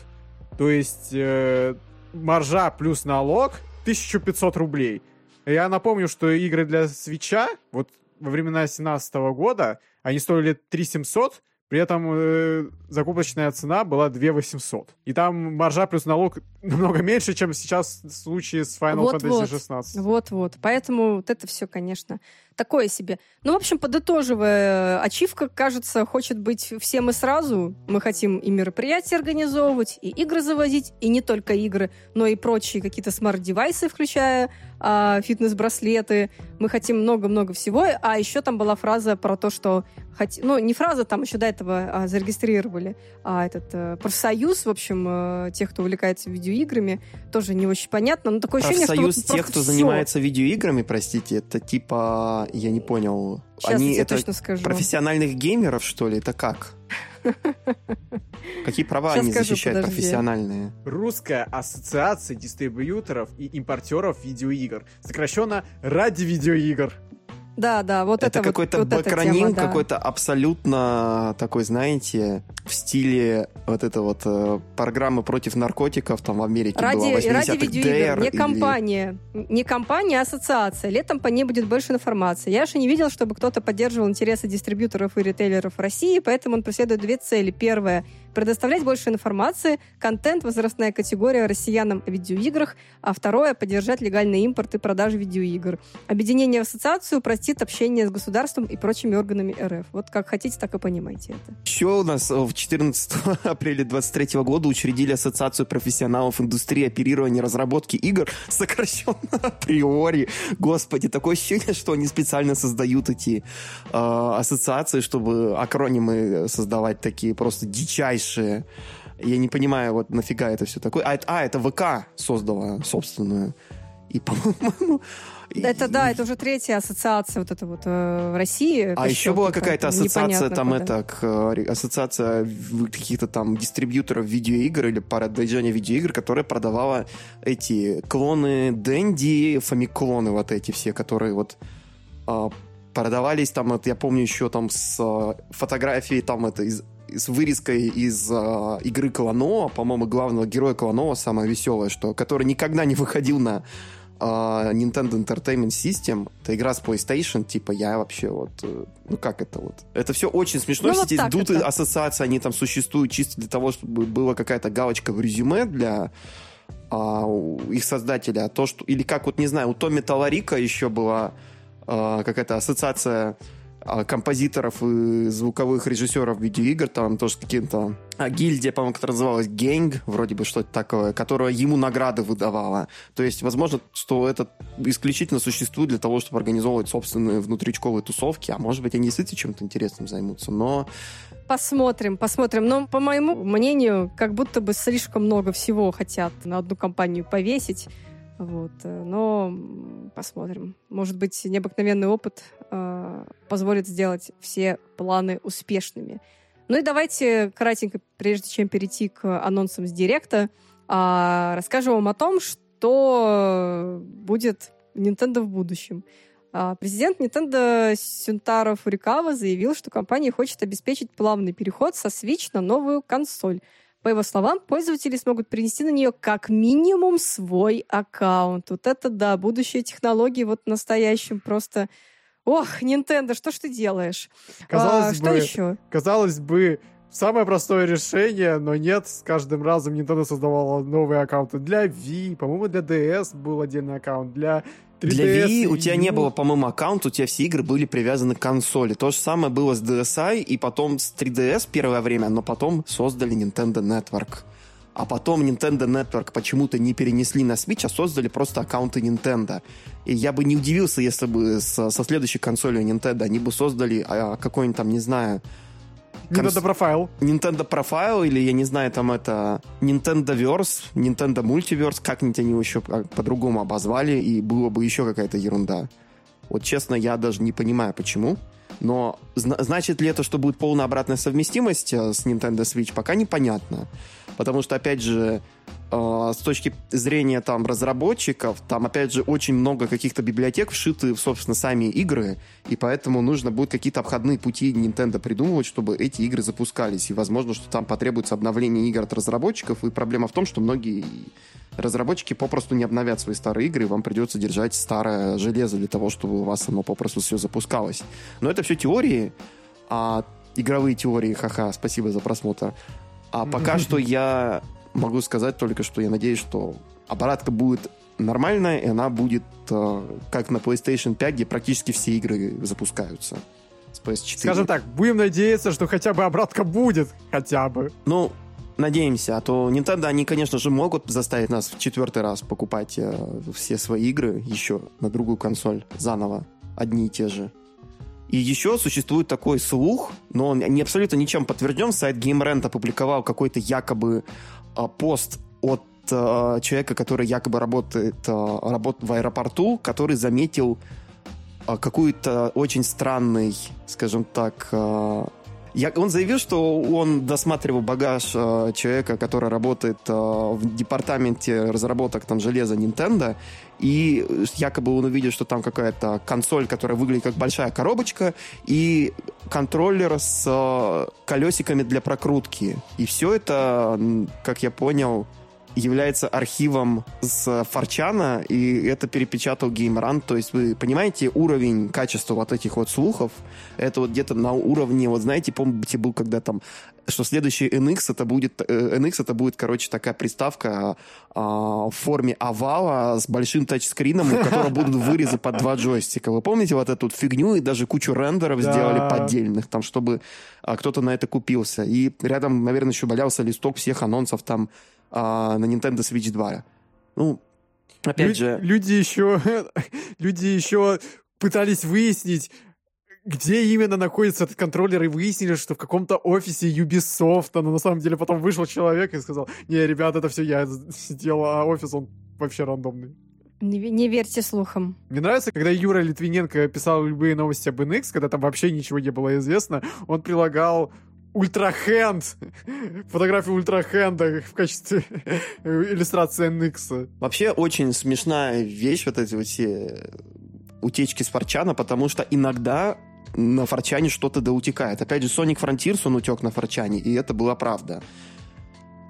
То есть э, маржа плюс налог 1500 рублей. Я напомню, что игры для свеча, вот во времена 17 года, они стоили 3700, при этом э, закупочная цена была 2 800. И там маржа плюс налог намного меньше, чем сейчас в случае с Final вот, Fantasy вот. 16. Вот-вот. Поэтому вот это все, конечно, такое себе. Ну, в общем, подытоживая, ачивка, кажется, хочет быть всем и сразу. Мы хотим и мероприятия организовывать, и игры завозить, и не только игры, но и прочие какие-то смарт-девайсы, включая фитнес-браслеты. Мы хотим много-много всего. А еще там была фраза про то, что... Хот... Ну, не фраза, там еще до этого а, зарегистрировали, а этот а, профсоюз, в общем, а, тех, кто увлекается видеоиграми, тоже не очень понятно. Но такое ощущение, что... Вот тех, кто все. занимается видеоиграми, простите, это типа... Я не понял. Сейчас Они я это точно скажу. профессиональных геймеров, что ли? Это как? Какие права Сейчас они скажу, защищают подожди. профессиональные? Русская ассоциация дистрибьюторов и импортеров видеоигр. Сокращенно ради видеоигр. Да, да, вот это, это какой-то вот, бакроним, да. какой-то абсолютно такой, знаете, в стиле вот это вот э, программы против наркотиков там в Америке ради, была 80-х. Ради видеоигр, не или... компания, не компания, а ассоциация. Летом по ней будет больше информации. Я же не видел, чтобы кто-то поддерживал интересы дистрибьюторов и ритейлеров России, поэтому он преследует две цели. Первая предоставлять больше информации, контент, возрастная категория россиянам о видеоиграх, а второе — поддержать легальный импорт и продажу видеоигр. Объединение в ассоциацию простит общение с государством и прочими органами РФ. Вот как хотите, так и понимайте это. Еще у нас в 14 [laughs] апреля 2023 года учредили Ассоциацию профессионалов индустрии оперирования и разработки игр, [laughs] сокращенно априори. Господи, такое ощущение, что они специально создают эти э, ассоциации, чтобы акронимы создавать такие просто дичайшие дальше. Я не понимаю, вот нафига это все такое. А, а это ВК создала собственную. И, [laughs] по-моему... Это да, это уже третья ассоциация вот эта вот э, в России. А еще была какая-то ассоциация там куда. это, к, э, ассоциация каких-то там дистрибьюторов видеоигр или продвижения видеоигр, которая продавала эти клоны Дэнди, фамиклоны вот эти все, которые вот э, продавались там, вот я помню еще там с э, фотографией там это из с вырезкой из э, игры Кланова, по-моему, главного героя Кланова, самое веселое, что, который никогда не выходил на э, Nintendo Entertainment System. Это игра с PlayStation, типа, я вообще вот... Э, ну, как это вот? Это все очень смешно. Ну, все вот эти дуты это. ассоциации, они там существуют чисто для того, чтобы была какая-то галочка в резюме для а, их создателя. А то, что... Или как, вот, не знаю, у Томми Таларика еще была а, какая-то ассоциация композиторов и звуковых режиссеров видеоигр, там тоже каким-то а, гильдия, по-моему, которая называлась Гэнг, вроде бы что-то такое, которая ему награды выдавала. То есть, возможно, что это исключительно существует для того, чтобы организовывать собственные внутричковые тусовки, а может быть, они действительно чем-то интересным займутся, но Посмотрим, посмотрим. Но, по моему мнению, как будто бы слишком много всего хотят на одну компанию повесить. Вот. Э, но посмотрим. Может быть, необыкновенный опыт э, позволит сделать все планы успешными. Ну и давайте кратенько, прежде чем перейти к анонсам с Директа, а, расскажу вам о том, что будет Nintendo в будущем. А, президент Nintendo Сюнтаро Фурикава заявил, что компания хочет обеспечить плавный переход со Switch на новую консоль. По его словам, пользователи смогут принести на нее как минимум свой аккаунт. Вот это да, будущее технологии вот настоящим просто... Ох, Nintendo, что ж ты делаешь? Казалось а, бы, что еще? Казалось бы, самое простое решение, но нет, с каждым разом Nintendo создавала новые аккаунты. Для Wii, по-моему, для DS был отдельный аккаунт, для 3DS Для Wii у тебя не было, по-моему, аккаунта, у тебя все игры были привязаны к консоли. То же самое было с DSi и потом с 3DS первое время, но потом создали Nintendo Network. А потом Nintendo Network почему-то не перенесли на Switch, а создали просто аккаунты Nintendo. И я бы не удивился, если бы со, со следующей консолью Nintendo они бы создали а, какой-нибудь там, не знаю, Nintendo Profile. Nintendo Profile или, я не знаю, там это Nintendo Verse, Nintendo Multiverse, как-нибудь они еще по-другому обозвали, и было бы еще какая-то ерунда. Вот честно, я даже не понимаю, почему. Но зна- значит ли это, что будет полная обратная совместимость э, с Nintendo Switch, пока непонятно. Потому что, опять же, с точки зрения там разработчиков, там, опять же, очень много каких-то библиотек вшиты в, собственно, сами игры, и поэтому нужно будет какие-то обходные пути Nintendo придумывать, чтобы эти игры запускались. И, возможно, что там потребуется обновление игр от разработчиков, и проблема в том, что многие разработчики попросту не обновят свои старые игры, и вам придется держать старое железо для того, чтобы у вас оно попросту все запускалось. Но это все теории, а игровые теории, ха-ха, спасибо за просмотр. А пока [laughs] что я могу сказать только, что я надеюсь, что обратка будет нормальная, и она будет э, как на PlayStation 5, где практически все игры запускаются с PS4. Скажем так, будем надеяться, что хотя бы обратка будет. Хотя бы. Ну, надеемся, а то Nintendo, они, конечно же, могут заставить нас в четвертый раз покупать э, все свои игры еще на другую консоль заново, одни и те же. И еще существует такой слух, но он не абсолютно ничем подтвержден. Сайт GameRant опубликовал какой-то якобы пост от э, человека, который якобы работает э, работ в аэропорту, который заметил э, какую-то очень странный, скажем так, э, я, он заявил, что он досматривал багаж э, человека, который работает э, в департаменте разработок там железа Nintendo, и якобы он увидел, что там какая-то консоль, которая выглядит как большая коробочка, и контроллер с э, колесиками для прокрутки. И все это, как я понял, является архивом с Форчана, и это перепечатал GameRant. То есть вы понимаете уровень качества вот этих вот слухов? Это вот где-то на уровне, вот знаете, помните, был когда там что следующий NX это будет э, NX это будет, короче, такая приставка а, в форме овала с большим тачскрином, у которого будут [laughs] вырезы под два джойстика. Вы помните вот эту фигню и даже кучу рендеров Да. сделали поддельных, там, чтобы а, кто-то на это купился. И рядом, наверное, еще валялся листок всех анонсов там а, на Nintendo Switch 2. Ну, опять Лю- же, Люди еще... [laughs] Люди еще пытались выяснить, где именно находится этот контроллер, и выяснили, что в каком-то офисе Ubisoft, но на самом деле потом вышел человек и сказал, не, ребят, это все я сделал, а офис, он вообще рандомный. Не, не верьте слухам. Мне нравится, когда Юра Литвиненко писал любые новости об NX, когда там вообще ничего не было известно, он прилагал ультрахенд, [laughs] фотографию ультрахенда в качестве [laughs] иллюстрации NX. Вообще очень смешная вещь, вот эти вот все утечки с Форчана, потому что иногда на Форчане что-то да утекает. Опять же, Sonic Frontiers, он утек на Форчане, и это была правда.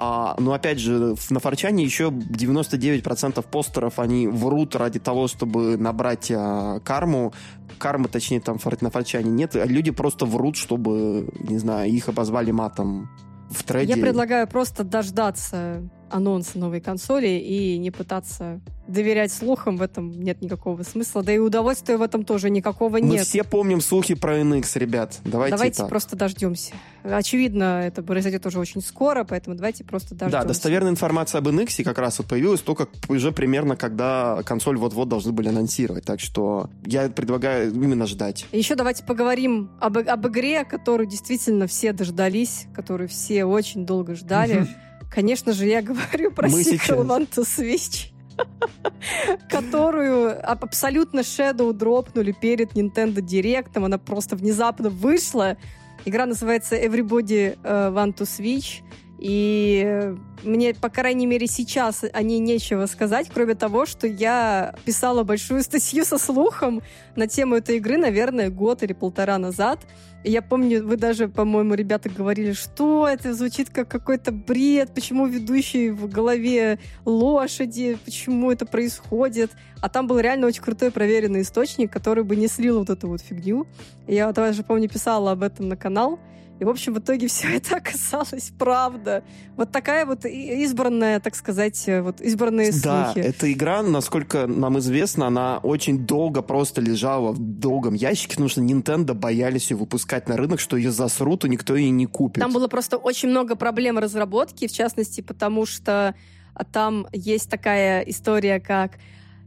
А, но опять же, на Форчане еще 99% постеров, они врут ради того, чтобы набрать а, карму. Кармы, точнее, там на Форчане нет. Люди просто врут, чтобы, не знаю, их обозвали матом в треде. Я предлагаю просто дождаться анонса новой консоли и не пытаться доверять слухам. В этом нет никакого смысла. Да и удовольствия в этом тоже никакого Мы нет. все помним слухи про NX, ребят. Давайте, Давайте так. просто дождемся. Очевидно, это произойдет уже очень скоро, поэтому давайте просто дождемся. Да, достоверная информация об NX как раз вот появилась только уже примерно, когда консоль вот-вот должны были анонсировать. Так что я предлагаю именно ждать. Еще давайте поговорим об, об игре, которую действительно все дождались, которую все очень долго ждали. Конечно же, я [laughs] говорю про Мы сиквел сейчас. One to Switch, [laughs] которую аб- абсолютно Shadow дропнули перед Nintendo Direct. Она просто внезапно вышла. Игра называется Everybody э, Want to Switch. И мне, по крайней мере, сейчас о ней нечего сказать, кроме того, что я писала большую статью со слухом на тему этой игры, наверное, год или полтора назад. И я помню, вы даже, по-моему, ребята говорили, что это звучит как какой-то бред, почему ведущий в голове лошади, почему это происходит. А там был реально очень крутой проверенный источник, который бы не слил вот эту вот фигню. И я даже, помню, писала об этом на канал. И, в общем, в итоге [laughs] все это оказалось правда. Вот такая вот избранная, так сказать, э, вот избранные да, слухи. Да, эта игра, насколько нам известно, она очень долго просто лежала в долгом ящике, потому что Nintendo боялись ее выпускать на рынок, что ее засрут, и никто ее не купит. Там было просто очень много проблем разработки, в частности, потому что там есть такая история, как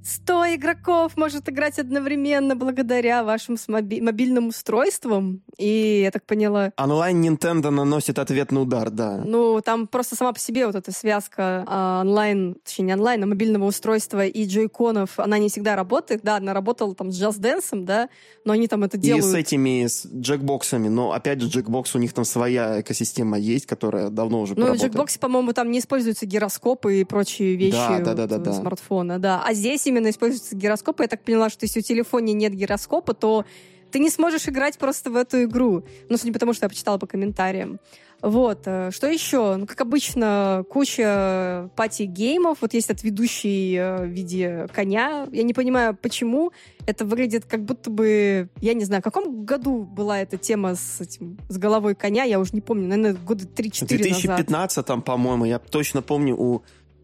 100 игроков может играть одновременно благодаря вашим моби- мобильным устройствам. И я так поняла... Онлайн Nintendo наносит ответный удар, да. Ну, там просто сама по себе вот эта связка а, онлайн, точнее, не онлайн, а мобильного устройства и Joy-Con ов, она не всегда работает. Да, она работала там с Just Dance, да, но они там это делают... И с этими, с Jackbox ами. Но, опять же, Jackbox, у них там своя экосистема есть, которая давно уже Ну, в Jackbox е, по-моему, там не используются гироскопы и прочие вещи да, да, да, да, да. смартфона, да. А здесь именно используется гироскоп. Я так поняла, что если у телефона нет гироскопа, то ты не сможешь играть просто в эту игру. Ну, судя по тому, что я почитала по комментариям. Вот. Э, что еще? Ну, как обычно, куча party game ов. Вот есть этот ведущий э, в виде коня. Я не понимаю, почему. Это выглядит как будто бы... Я не знаю, в каком году была эта тема с, этим, с головой коня? Я уже не помню. Наверное, года 3-4 назад. В 2015 по-моему. Я точно помню, у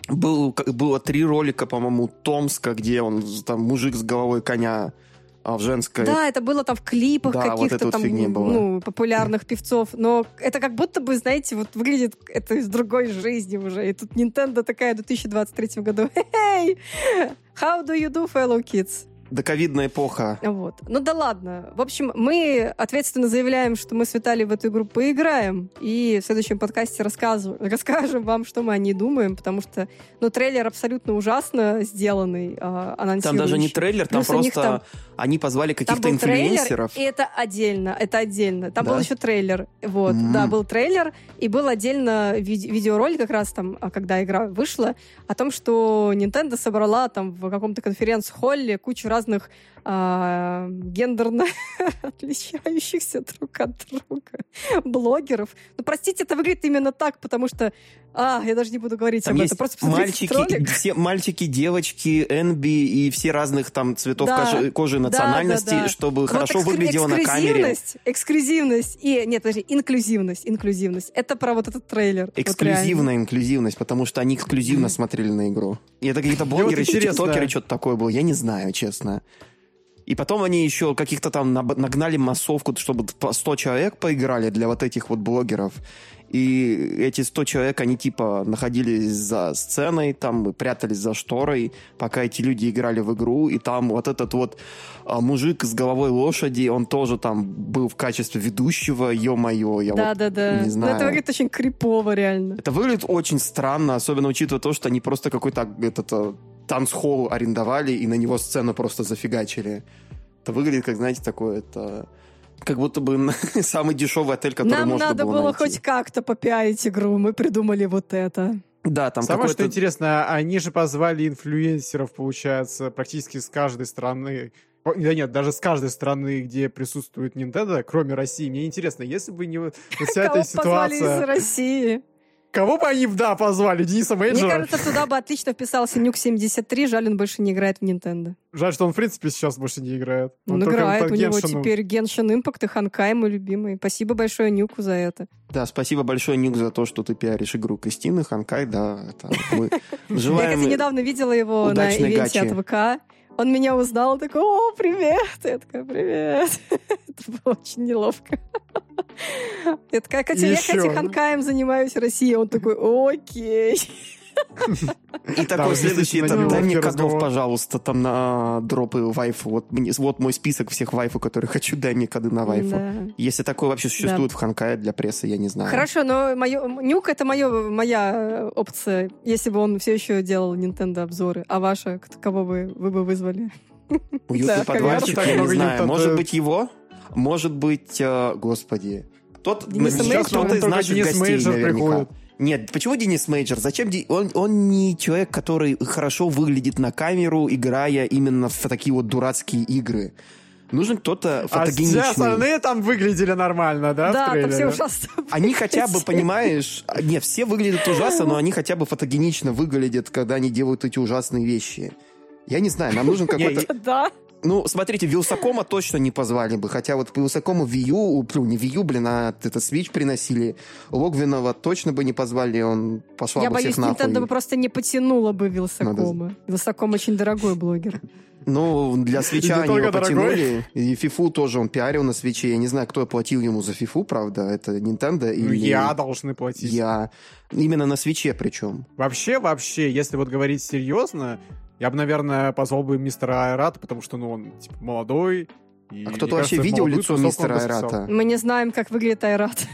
был, было три ролика, по-моему, Томска, где он там мужик с головой коня а в женской. Да, это было там в клипах да, каких-то вот там ну, популярных певцов. Но это как будто бы, знаете, вот выглядит это из другой жизни уже. И тут Nintendo такая в 2023 году. [laughs] Hey, how do you do, fellow kids? Доковидная эпоха. Вот. Ну да ладно. В общем, мы ответственно заявляем, что мы с Виталией в эту игру поиграем, и в следующем подкасте расскажем, расскажем вам, что мы о ней думаем, потому что, ну, трейлер абсолютно ужасно сделанный, э, Там даже не трейлер, там Плюс просто там, они позвали каких-то инфлюенсеров. Трейлер, и это отдельно, это отдельно. Там да? был еще трейлер, вот, mm-hmm. да, был трейлер, и был отдельно ви- видеоролик как раз там, а, когда игра вышла, о том, что Nintendo собрала там в каком-то конференц-холле кучу разных а, гендерно [laughs] отличающихся друг от друга блогеров. Ну, простите, это выглядит именно так, потому что... А, я даже не буду говорить там об этом. Просто мальчики, все мальчики, девочки, Энби и все разных там цветов да, кожи, кожи национальности, да, да, да. чтобы вот хорошо выглядело на камере. Эксклюзивность и... Нет, подожди, инклюзивность. Инклюзивность. Это про вот этот трейлер. Эксклюзивная вот инклюзивность, потому что они эксклюзивно смотрели на игру. И это какие-то [laughs] блогеры, тиктокеры, что-то такое было. Я не знаю, честно. И потом они еще каких-то там нагнали массовку, чтобы 100 человек поиграли для вот этих вот блогеров. И эти 100 человек, они типа находились за сценой, там прятались за шторой, пока эти люди играли в игру. И там вот этот вот а, мужик с головой лошади, он тоже там был в качестве ведущего, ё-моё, я да, вот да, да. не знаю. Но это выглядит очень крипово, реально. Это выглядит очень странно, особенно учитывая то, что они просто какой-то этот танцхолл арендовали и на него сцену просто зафигачили. Это выглядит, как, знаете, такое, это... Как будто бы [laughs] самый дешевый отель, который Нам можно надо было, было хоть как-то попиарить игру, мы придумали вот это. Да, там Самое что интересно, они же позвали инфлюенсеров, получается, практически с каждой страны. Да нет, даже с каждой страны, где присутствует Nintendo, кроме России. Мне интересно, если бы не вот вся [laughs] эта ситуация... позвали из России? Кого бы они, да, позвали? Дениса Мейджора? Мне кажется, туда бы отлично вписался Нюк 73. Жаль, он больше не играет в Nintendo. Жаль, что он, в принципе, сейчас больше не играет. Он, он играет, у него теперь Genshin Impact и Ханкай, мой любимый. Спасибо большое Нюку за это. Да, спасибо большое, Нюк, за то, что ты пиаришь игру Кристины, Ханкай, да. Это мы желаем [laughs] Я, кстати, недавно видела его на ивенте от ВК. Он меня узнал, такой, о, привет! Я такая, привет! [laughs] Это было очень неловко. Я такая, Катя, я Катя Ханкаем занимаюсь в России. Он такой, окей. И такой следующий, дай мне кодов, пожалуйста, там на дропы вайфу. Вот, вот мой список всех вайфу, которые хочу, дай мне коды на вайфу. Если такое вообще существует в Ханкае для прессы, я не знаю. Хорошо, но Нюк это моя опция, если бы он все еще делал Nintendo обзоры. А ваша, кого бы вы бы вызвали? Уютный подвальчик, я не знаю. Может быть, его? Может быть, э, господи, Тот, Дениса сейчас кто-то из Только наших гостей наверняка. Нет, почему Денис Мейджор? Зачем Ди- он, он не человек, который хорошо выглядит на камеру, играя именно в такие вот дурацкие игры. Нужен кто-то А все фотогеничный. остальные там выглядели нормально, да, в Да, там трейлере? все ужасно. [laughs] Они хотя бы, понимаешь, не, все выглядят ужасно, но они хотя бы фотогенично выглядят, когда они делают эти ужасные вещи. Я не знаю, нам нужен [laughs] какой-то... Да. Ну, смотрите, Wylsacom а точно не позвали бы, хотя вот Wylsacom у Wii U, плю, не U, блин, а это Switch приносили. Логвинова точно бы не позвали, он пошла Я бы боюсь, всех нахуй. Nintendo бы просто не потянула бы Вилсакома. Вилсаком очень дорогой блогер. Ну, для свеча они его потянули. И Фифу тоже он пиарил на свече. Я не знаю, кто платил ему за Фифу, правда. Это Nintendo Ну, или... я должны платить. Я. Именно на свече причем. Вообще, вообще, если вот говорить серьезно, я бы, наверное, позвал бы мистера Айрата, потому что, ну, он, типа, молодой. и, А кто-то вообще кажется, видел лицо мистера. Айрата? Мы не знаем, как выглядит Айрат.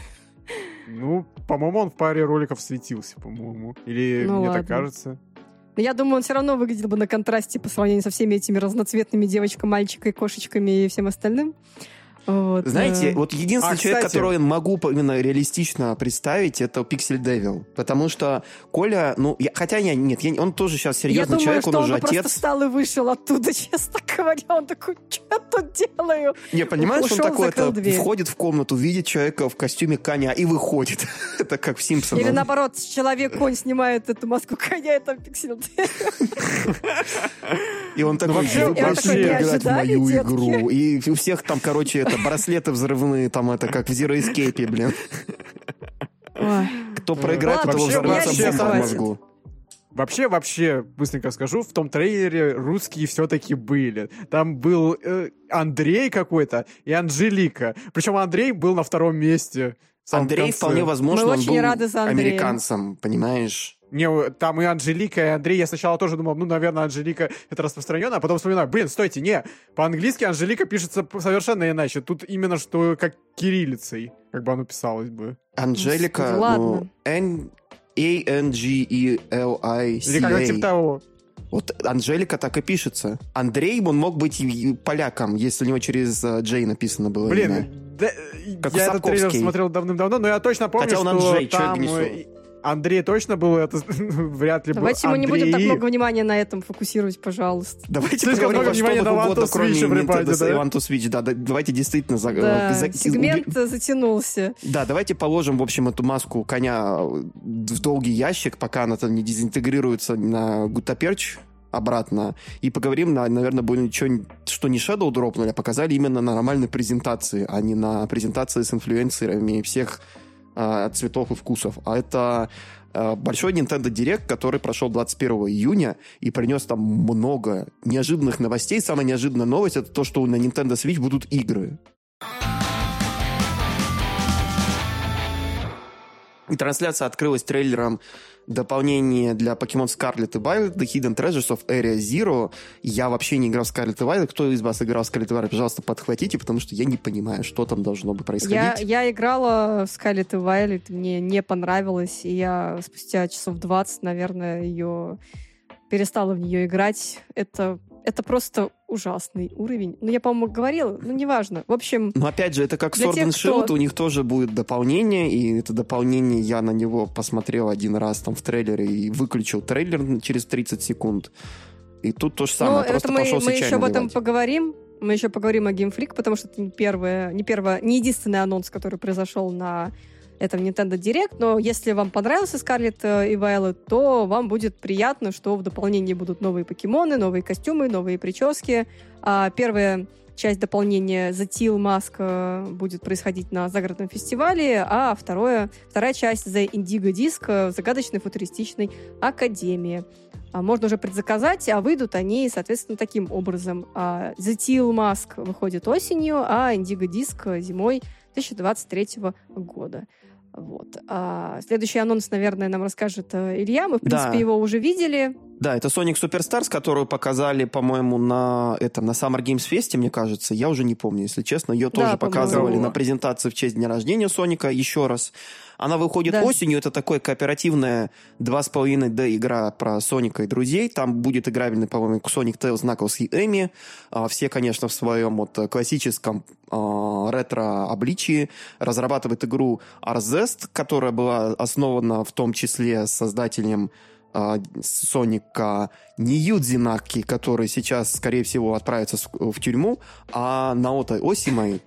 Ну, по-моему, он в паре роликов светился, по-моему. Или Ну мне так ладно. кажется. Но я думаю, он все равно выглядел бы на контрасте по сравнению со всеми этими разноцветными девочками, мальчиками, кошечками и всем остальным. Вот, Знаете, э, вот единственный А, человек, кстати- которого я могу по- именно реалистично представить, это Пиксель Девил. Потому что Коля, ну, я- хотя я, нет, я- он тоже сейчас я серьезный думаю, человек, что он он уже просто отец. встал и вышел оттуда, [laughs] честно говоря. Он такой, что я тут делаю? Не, понимаешь, он ушел, такой закрыл это дверь. входит в комнату, видит человека в костюме коня и выходит. [laughs] это как в Симпсонах. Или наоборот, человек-конь снимает эту маску коня, и там пиксель. [laughs] И он такой, вообще- «Вы он пошли такой, «Не играть в мою детки?» игру. И у всех там, короче, это браслеты взрывные, там это как в Zero Escape, блин. Ой. Кто проиграет, того вообще, взорвется вообще, бомба в мозгу. Вообще, вообще, быстренько скажу, в том трейлере русские все-таки были. Там был э, Андрей какой-то и Анжелика. Причем Андрей был на втором месте. Андрей, конце. вполне возможно, Мы он очень был рады за Андрея. американцем, понимаешь? Не, там и Анжелика, и Андрей. Я сначала тоже думал, ну, наверное, Анжелика это распространено, а потом вспоминаю, блин, стойте, не, по-английски Анжелика пишется совершенно иначе. Тут именно что как кириллицей, как бы оно писалось бы. Анжелика, Господи, ладно. ну, N Или как-то типа A-N-G-E-L-I-C-A. того. Вот Анжелика так и пишется. Андрей, он мог быть поляком, если у него через э, Джей написано было Блин, имя. да, Как я этот трейлер смотрел давным-давно, но я точно помню, Хотя он что Анджей, там э, Андрей точно был, это [laughs] вряд ли был Давайте мы не будем так Андрей. много внимания на этом фокусировать, пожалуйста. Давайте Слишком много внимания на угодно, One to кроме Switch в репаде, да? to Switch. Да, да, давайте действительно... за- Да, за- сегмент затянулся. Да, давайте положим, в общем, эту маску коня в долгий ящик, пока она там не дезинтегрируется на гутаперч обратно, и поговорим, на, наверное, будет что, что не Shadow дропнули, а показали именно на нормальной презентации, а не на презентации с инфлюенсерами всех а, цветов и вкусов. А это а, большой Nintendo Direct, который прошел 21 июня и принес там много неожиданных новостей. Самая неожиданная новость это то, что на Nintendo Switch будут игры. И трансляция открылась трейлером дополнения для Pokemon Scarlet и Violet, The Hidden Treasures of Area Zero. Я вообще не играл в Scarlet и Violet. Кто из вас играл в Scarlet и Violet, пожалуйста, подхватите, потому что я не понимаю, что там должно бы происходить. Я, я играла в Scarlet и Violet, мне не понравилось, и я спустя часов 20, наверное, ее перестала в нее играть. Это, это просто ужасный уровень. Ну, я, по-моему, говорила, ну, неважно. В общем, Но опять же, это как Sword тех, and Shield, кто- у них тоже будет дополнение, и это дополнение я на него посмотрел один раз там в трейлере и выключил трейлер через 30 секунд. И тут то же самое, Ну, просто это мы, пошел мы еще об этом поговорим. Мы еще поговорим о Game Freak, потому что это не первое, не первое, не единственный анонс, который произошел на этом Nintendo Direct. Но если вам понравился Scarlet э, и Violet, то вам будет приятно, что в дополнении будут новые покемоны, новые костюмы, новые прически. А первая часть дополнения The Teal Mask э, будет происходить на загородном фестивале, а второе, вторая часть The Indigo Disc э, в загадочной футуристичной академии. А можно уже предзаказать, а выйдут они, соответственно, таким образом. А, The Teal Mask выходит осенью, а Indigo Disc зимой 2023 года. Вот. А следующий анонс, наверное, нам расскажет э, Илья. Мы, в Да. принципе, его уже видели. Да, это Sonic Superstars, которую показали, по-моему, на этом на Summer Games Fest, мне кажется. Я уже не помню, если честно. Ее Да, тоже показывали Да. на презентации в честь дня рождения Соника еще раз. Она выходит Да. осенью, это такое кооперативная 2,5D игра про Соника и друзей. Там будет играбельный, по-моему, Sonic Tails, Knuckles и Эми. А, Все, конечно, в своем вот классическом а, ретро-обличии. Разрабатывает игру Arzest, которая была основана в том числе создателем а, Соника не Юдзи Наки, который сейчас, скорее всего, отправится в тюрьму, а Наото Осимой,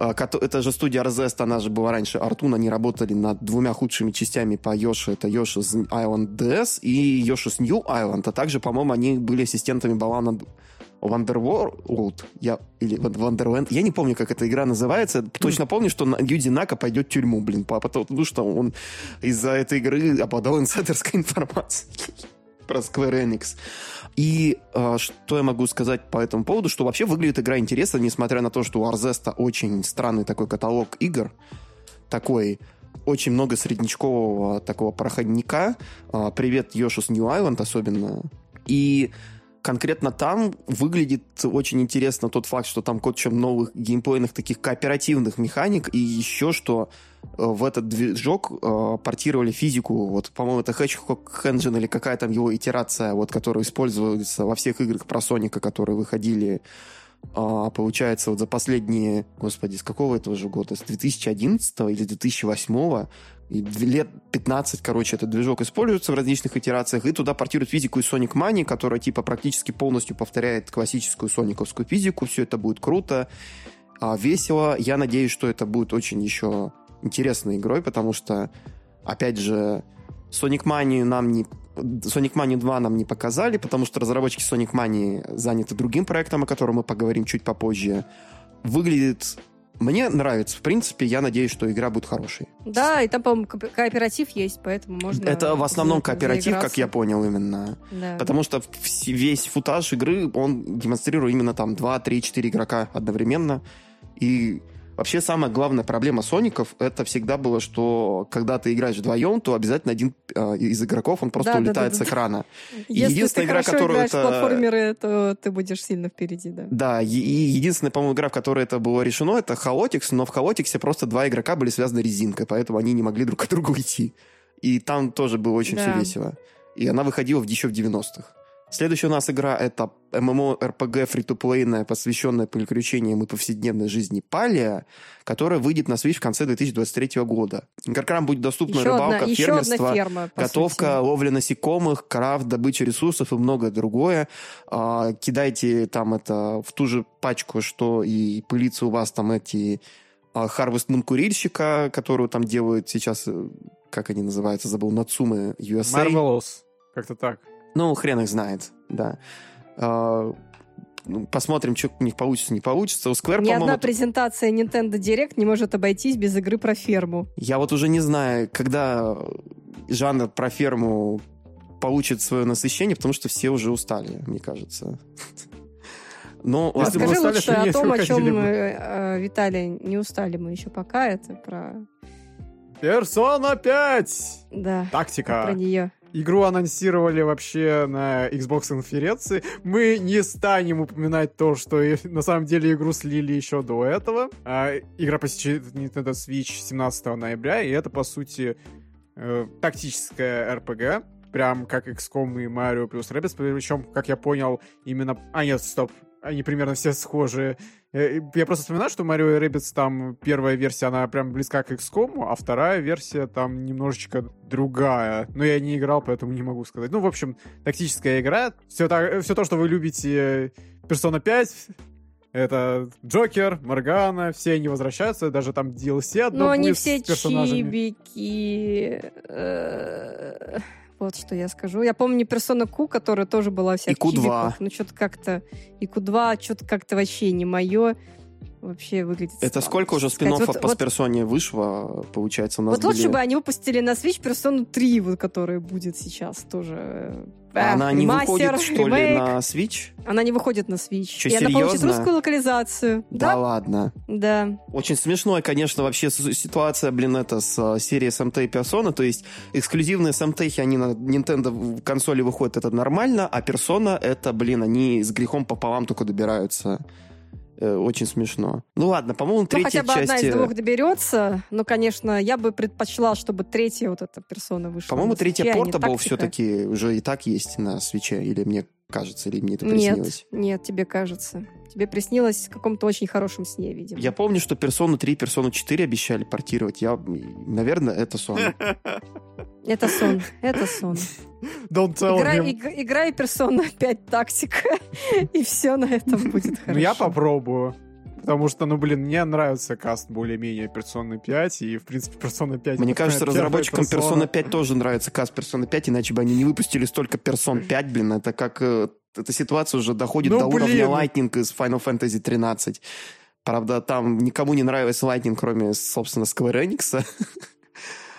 это же студия Arzest, она же была раньше Артун, они работали над двумя худшими частями по Йоши, это Yoshi's Island DS и Yoshi's New Island, а также, по-моему, они были ассистентами Балана Wonderworld, я, или Wonderland, я не помню, как эта игра называется, точно помню, что Юдзи Нака пойдет в тюрьму, блин, по- потому что он из-за этой игры обладал инсайдерской [laughs] информацией про Square Enix. И э, что я могу сказать по этому поводу, что вообще выглядит игра интересно, несмотря на то, что у Арзеста очень странный такой каталог игр, такой очень много среднячкового такого проходника. А, Привет, Йошус New Island особенно. И конкретно там выглядит очень интересно тот факт, что там куча новых геймплейных таких кооперативных механик, и еще что э, в этот движок э, портировали физику, вот, по-моему, это Hedgehog Engine или какая там его итерация, вот, которая используется во всех играх про Соника, которые выходили а, получается, вот за последние, господи, с какого этого же года? С 2011 или 2008 и лет 15, короче, этот движок используется в различных итерациях, и туда портируют физику из Sonic Mania, которая типа практически полностью повторяет классическую сониковскую физику. Все это будет круто, а, весело. Я надеюсь, что это будет очень еще интересной игрой, потому что, опять же, Sonic Mania нам не Sonic Mania 2 нам не показали, потому что разработчики Sonic Mania заняты другим проектом, о котором мы поговорим чуть попозже. Выглядит... Мне нравится. В принципе, я надеюсь, что игра будет хорошей. Да, и там, по-моему, ко- кооператив есть, поэтому можно... Это в основном кооператив, как я понял именно. Да. Потому что весь футаж игры, он демонстрирует именно там 2, 3, 4 игрока одновременно. И вообще самая главная проблема Соников, это всегда было, что когда ты играешь вдвоем, то обязательно один э, из игроков, он просто Да, да, улетает да, с да. экрана. Если единственная ты игра, которую играешь это- платформеры, то ты будешь сильно впереди, да. Да, и и единственная, по-моему, игра, в которой это было решено, это Холотикс, но в Холотиксе просто два игрока были связаны резинкой, поэтому они не могли друг от друга уйти. И там тоже было очень Да. все весело. И она выходила в- еще в 90-х. Следующая у нас игра это MMORPG фри-то-плейная, посвященная приключениям и повседневной жизни Палия, которая выйдет на Switch в конце 2023 года. Игрокам будет доступна Еще одна, рыбалка, еще фермерство, одна ферма, Готовка, сути. ловля насекомых, крафт, добыча ресурсов и многое другое. А, кидайте там это в ту же пачку, что и пылится у вас там эти а, Harvest Moon курильщика, которую там делают сейчас, э, как они называются, забыл, Нацумы USA. Marvelous. Как-то так. Ну, хрен их знает, да. А, ну, посмотрим, что у них получится, не получится. У Square, Ни одна презентация Nintendo Direct не может обойтись без игры про ферму. Я вот уже не знаю, когда жанр про ферму получит свое насыщение, потому что все уже устали, мне кажется. Ну, Если. Расскажи устали, лучше о том, о чем мы, э, Виталий, не устали мы еще пока. Это про... Персона 5! Да, Тактика. про нее. Игру анонсировали вообще на Xbox конференции. Мы не станем упоминать то, что на самом деле игру слили еще до этого. А, игра посещает Nintendo Switch 17 ноября, и это, по сути, э, тактическая RPG. Прям как XCOM и Mario плюс Rabbids. Причем, как я понял, именно... А, нет, стоп. Они примерно все схожие. Э, Я просто вспоминаю, что Mario и Rabbids там первая версия, она прям близка к XCOM, а вторая версия там немножечко другая. Но я не играл, поэтому не могу сказать. Ну, в общем, тактическая игра. Все, так, все то, что вы любите Persona 5, это Джокер, Моргана, все они возвращаются, даже там DLC одно Но они все чибики. Э, Вот что я скажу. Я помню Персона Q, которая тоже была вся И в Q2. чибиках. Ну, что-то как-то... И Q2 что-то как-то вообще не мое. Вообще выглядит Это странно, сколько уже спин Вот- по вот- персоне вышло, получается, у нас Вот лучше были- бы они выпустили на Switch Persona 3, вот, которая будет сейчас тоже. А Э, Она не ремастер, выходит, что ли, ремейк. на Switch? Она не выходит на Switch. Чё, и она получит серьезно? русскую локализацию. Да Да, ладно. да. Очень смешной, конечно, вообще ситуация, блин, это с э, серией SMT и Persona. То есть эксклюзивные SMT, они на Nintendo консоли выходят, это нормально, а Persona, это, блин, они с грехом пополам только добираются. Э, очень смешно. Ну ладно, по-моему, Ну, третья хотя бы часть... одна из э, двух доберется. Но, конечно, я бы предпочла, чтобы третья вот эта персона вышла. По-моему, на третья свече, Portable все-таки уже и так есть на свече, или мне кажется, или мне это Нет, приснилось. нет, тебе кажется. Тебе приснилось в каком-то очень хорошем сне, видимо. Я помню, что персону 3 и персону 4 обещали портировать. Я, наверное, это сон. [laughs] Это сон, это сон. Don't tell Играй, him. иг- играй персона 5 тактика, [laughs] и все на этом будет хорошо. Ну, я попробую. Потому что, ну, блин, мне нравится каст более-менее Persona 5, и, в принципе, Persona 5... Мне кажется, разработчикам Persona. Persona 5 тоже нравится каст Persona 5, иначе бы они не выпустили столько персон 5, блин. Это как... э, Эта ситуация уже доходит Ну, до уровня блин. Lightning из Final Fantasy 13. Правда, там никому не нравится Lightning, кроме, собственно, Square Enix. [laughs]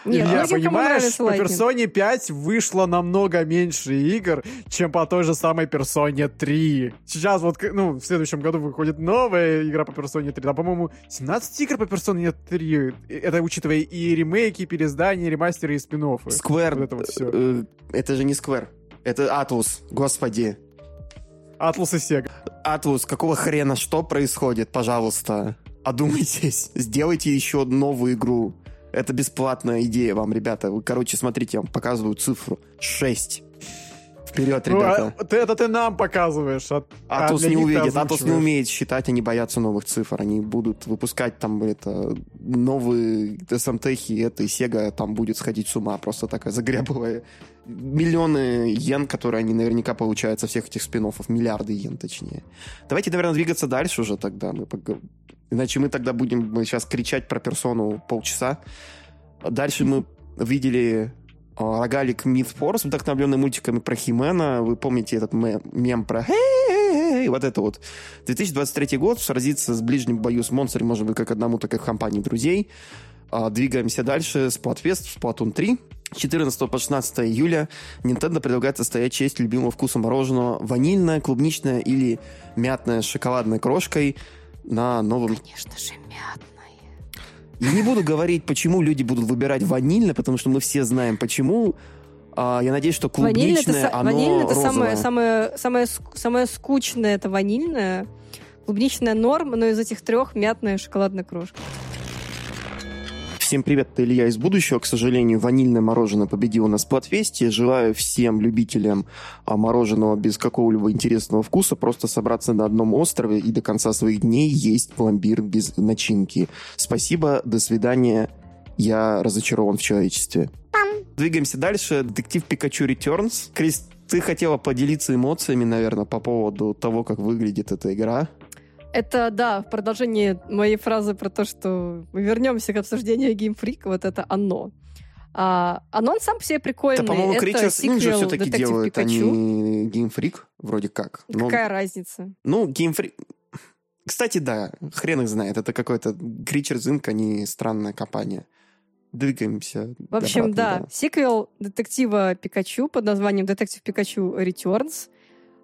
Нет, Илья, кому понимаешь, по. Persona 5 вышло намного меньше игр, чем по той же самой Persona 3. Сейчас вот, ну, в следующем году выходит новая игра по Persona 3. Там, по-моему, 17 игр по Persona 3. Это учитывая и ремейки, и переиздания, и ремастеры, и спин Square... Вот это вот всё. э, Это же не Square. Это Atlus, господи. Атлус и Сега. Атлус, какого хрена, что происходит, пожалуйста? Одумайтесь, сделайте еще новую игру. Это бесплатная идея вам, ребята. Вы, короче, смотрите, я вам показываю цифру. 6. Вперед, Ну, ребята. а ты, это ты нам показываешь. а- а Атлус для не увидит, Атлус не умеет считать, они боятся новых цифр. Они будут выпускать там это новые СМТХи, это и Sega там будет сходить с ума, просто такая загребывая миллионы йен, которые они наверняка получают со всех этих спин миллиарды йен, точнее. Давайте, наверное, двигаться дальше уже тогда. Мы Иначе мы тогда будем мы сейчас кричать про персону полчаса. Дальше мы видели а, рогалик Force, вдохновленный мультиками про Химена. Вы помните этот ме- мем про «Хей-хей-хей», вот это вот. 2023 год, сразиться с ближним бою с монстрами, может быть, как одному, так и в компании друзей. А, Двигаемся дальше. Splatfest, Splatoon 3. С 14 по 16 июля Nintendo предлагает состоять честь любимого вкуса мороженого ванильное, клубничное или мятное с шоколадной крошкой на новом Конечно же, мятное. я не буду говорить, почему люди будут выбирать ванильное, потому что мы все знаем, почему. А, я надеюсь, что Ванильное это, клубничное, оно ванильное это самое, самое, самое, самое скучное, это ванильное. Клубничная норма, но из этих трех мятная шоколадная крошка. Всем привет, это Илья из будущего. К сожалению, ванильное мороженое победило на Сплатфесте. Желаю всем любителям а, мороженого без какого-либо интересного вкуса просто собраться на одном острове и до конца своих дней есть пломбир без начинки. Спасибо, до свидания. Я разочарован в человечестве. Двигаемся дальше. Детектив Пикачу Returns. Крис, ты хотела поделиться эмоциями, наверное, по поводу того, как выглядит эта игра. Это, да, в продолжении моей фразы про то, что мы вернемся к обсуждению Freak, вот это оно. А, оно сам по себе прикольный. Это, по-моему, Creatures Ninja все-таки «Детектив делают, а Пикачу». Game Freak, вроде как. Но- Какая разница? Ну, Freak... Кстати, да, хрен их знает. Это какой-то Creatures Inc., а не странная компания. Двигаемся. В общем, обратно, да, сиквел детектива Пикачу под названием «Детектив Пикачу Returns».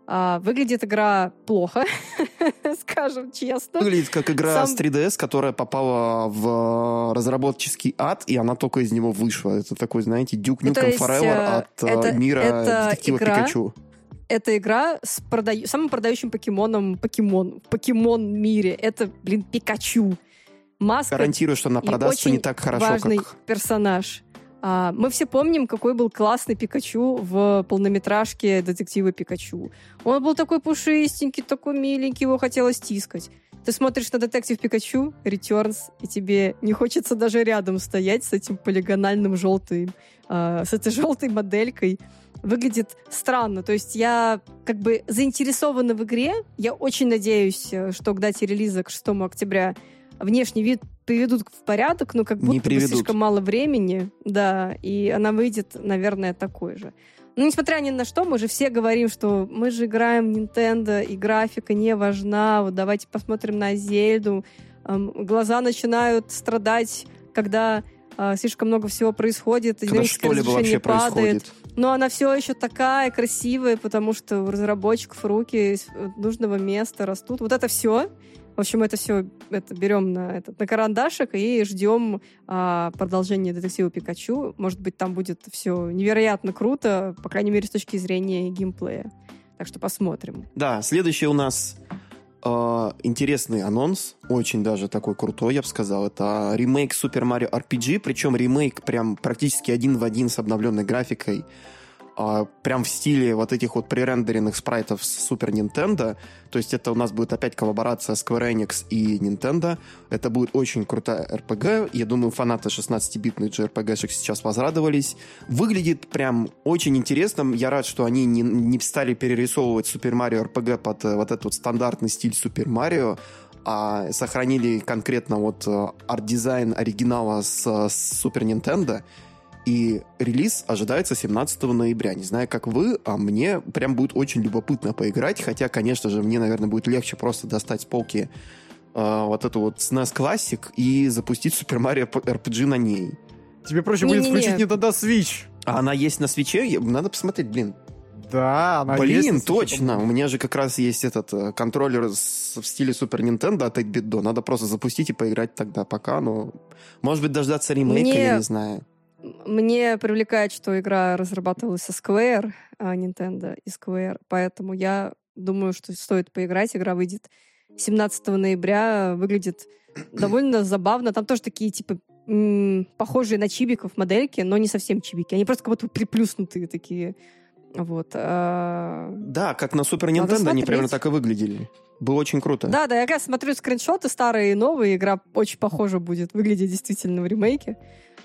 А, выглядит игра плохо, [laughs] скажем честно. Выглядит как игра Сам- с 3DS, которая попала в разработческий ад, и она только из него вышла. Это такой, знаете, Ну, то Nukem есть, Forever э, от э, это- мира это детектива игра, Пикачу. Это игра с продаю- самым продающим покемоном покемон, в покемон мире. Это, блин, Пикачу. Маска Гарантирую, что она продастся не так хорошо, важный как... персонаж. А, мы все помним, какой был классный Пикачу в полнометражке детектива Пикачу. Он был такой пушистенький, такой миленький, его хотелось тискать. Ты смотришь на детектив Пикачу, Returns, и тебе не хочется даже рядом стоять с этим полигональным желтым, а, с этой желтой моделькой. Выглядит странно. То есть я как бы заинтересована в игре. Я очень надеюсь, э, что к дате релиза, к 6 октября, внешний вид приведут в порядок, но как Не будто бы слишком мало времени, да, и она выйдет, наверное, такой же. Но несмотря ни на что, мы же все говорим, что мы же играем в Nintendo, и графика не важна, вот давайте посмотрим на Зельду. Эм, глаза начинают страдать, когда а, слишком много всего происходит, Когда что-либо вообще разрешение падает. происходит. Но она все еще такая красивая, потому что у разработчиков руки э, нужного места растут. Вот это все. В общем, это все это берем на, этот, на карандашик и ждем а, продолжения детектива Пикачу. Может быть, там будет все невероятно круто, по крайней мере, с точки зрения геймплея. Так что посмотрим. Да, следующее у нас э, интересный анонс, очень даже такой крутой, я бы сказал. Это ремейк Super Mario RPG, причем ремейк прям практически один в один с обновленной графикой. А, прям в стиле вот этих вот пререндеренных спрайтов с Super Nintendo. То есть это у нас будет опять коллаборация Square Enix и Nintendo. Это будет очень крутая RPG. Я думаю, фанаты 16-битных JRPG-шек сейчас возрадовались. Выглядит прям очень интересным. Я рад, что они не, не стали перерисовывать Super Mario RPG под э, вот этот вот стандартный стиль Super Mario, а сохранили конкретно вот э, арт-дизайн оригинала с, с Super. И релиз ожидается 17 ноября. Не знаю, как вы, а мне прям будет очень любопытно поиграть. Хотя, конечно же, мне, наверное, будет легче просто достать с полки э, вот эту вот SNES Classic и запустить Super Mario RPG на ней. Тебе проще будет Не-не-не. включить Nintendo Switch. А она есть на свече? Надо посмотреть, блин. Да, она есть Блин, Switch, точно. У меня же как раз есть этот э, контроллер с- в стиле Super Nintendo от 8-bit до. Надо просто запустить и поиграть тогда пока. Но, может быть, дождаться ремейка, Мне- я не знаю. Мне привлекает, что игра разрабатывалась со Square, а Nintendo и Square, поэтому я думаю, что стоит поиграть. Игра выйдет 17 ноября, выглядит [clears throat] довольно забавно. Там тоже такие, типа, м, похожие на чибиков модельки, но не совсем чибики. Они просто как будто приплюснутые такие. Вот. а, Да, как на Надо Nintendo они примерно так и выглядели. Было очень круто. Да, да, я как раз смотрю скриншоты старые и новые. Игра очень похожа будет выглядеть действительно в ремейке.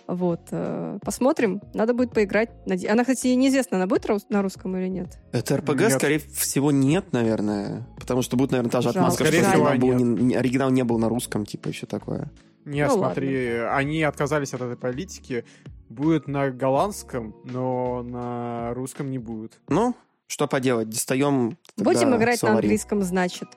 Вот. э, Посмотрим. Надо будет поиграть. Она, кстати, неизвестно, она будет на русском или нет. Это РПГ, Нет. скорее всего, нет, наверное. Потому что будет, наверное, та же Жалко. отмазка, что Скорее всего, оригинал, был не, не- оригинал не был на русском, типа, все такое. Не, Ну смотри, они отказались от этой политики. Будет на голландском, но на русском не будет. Ну, что поделать, достаем Будем играть на словари. английском, значит.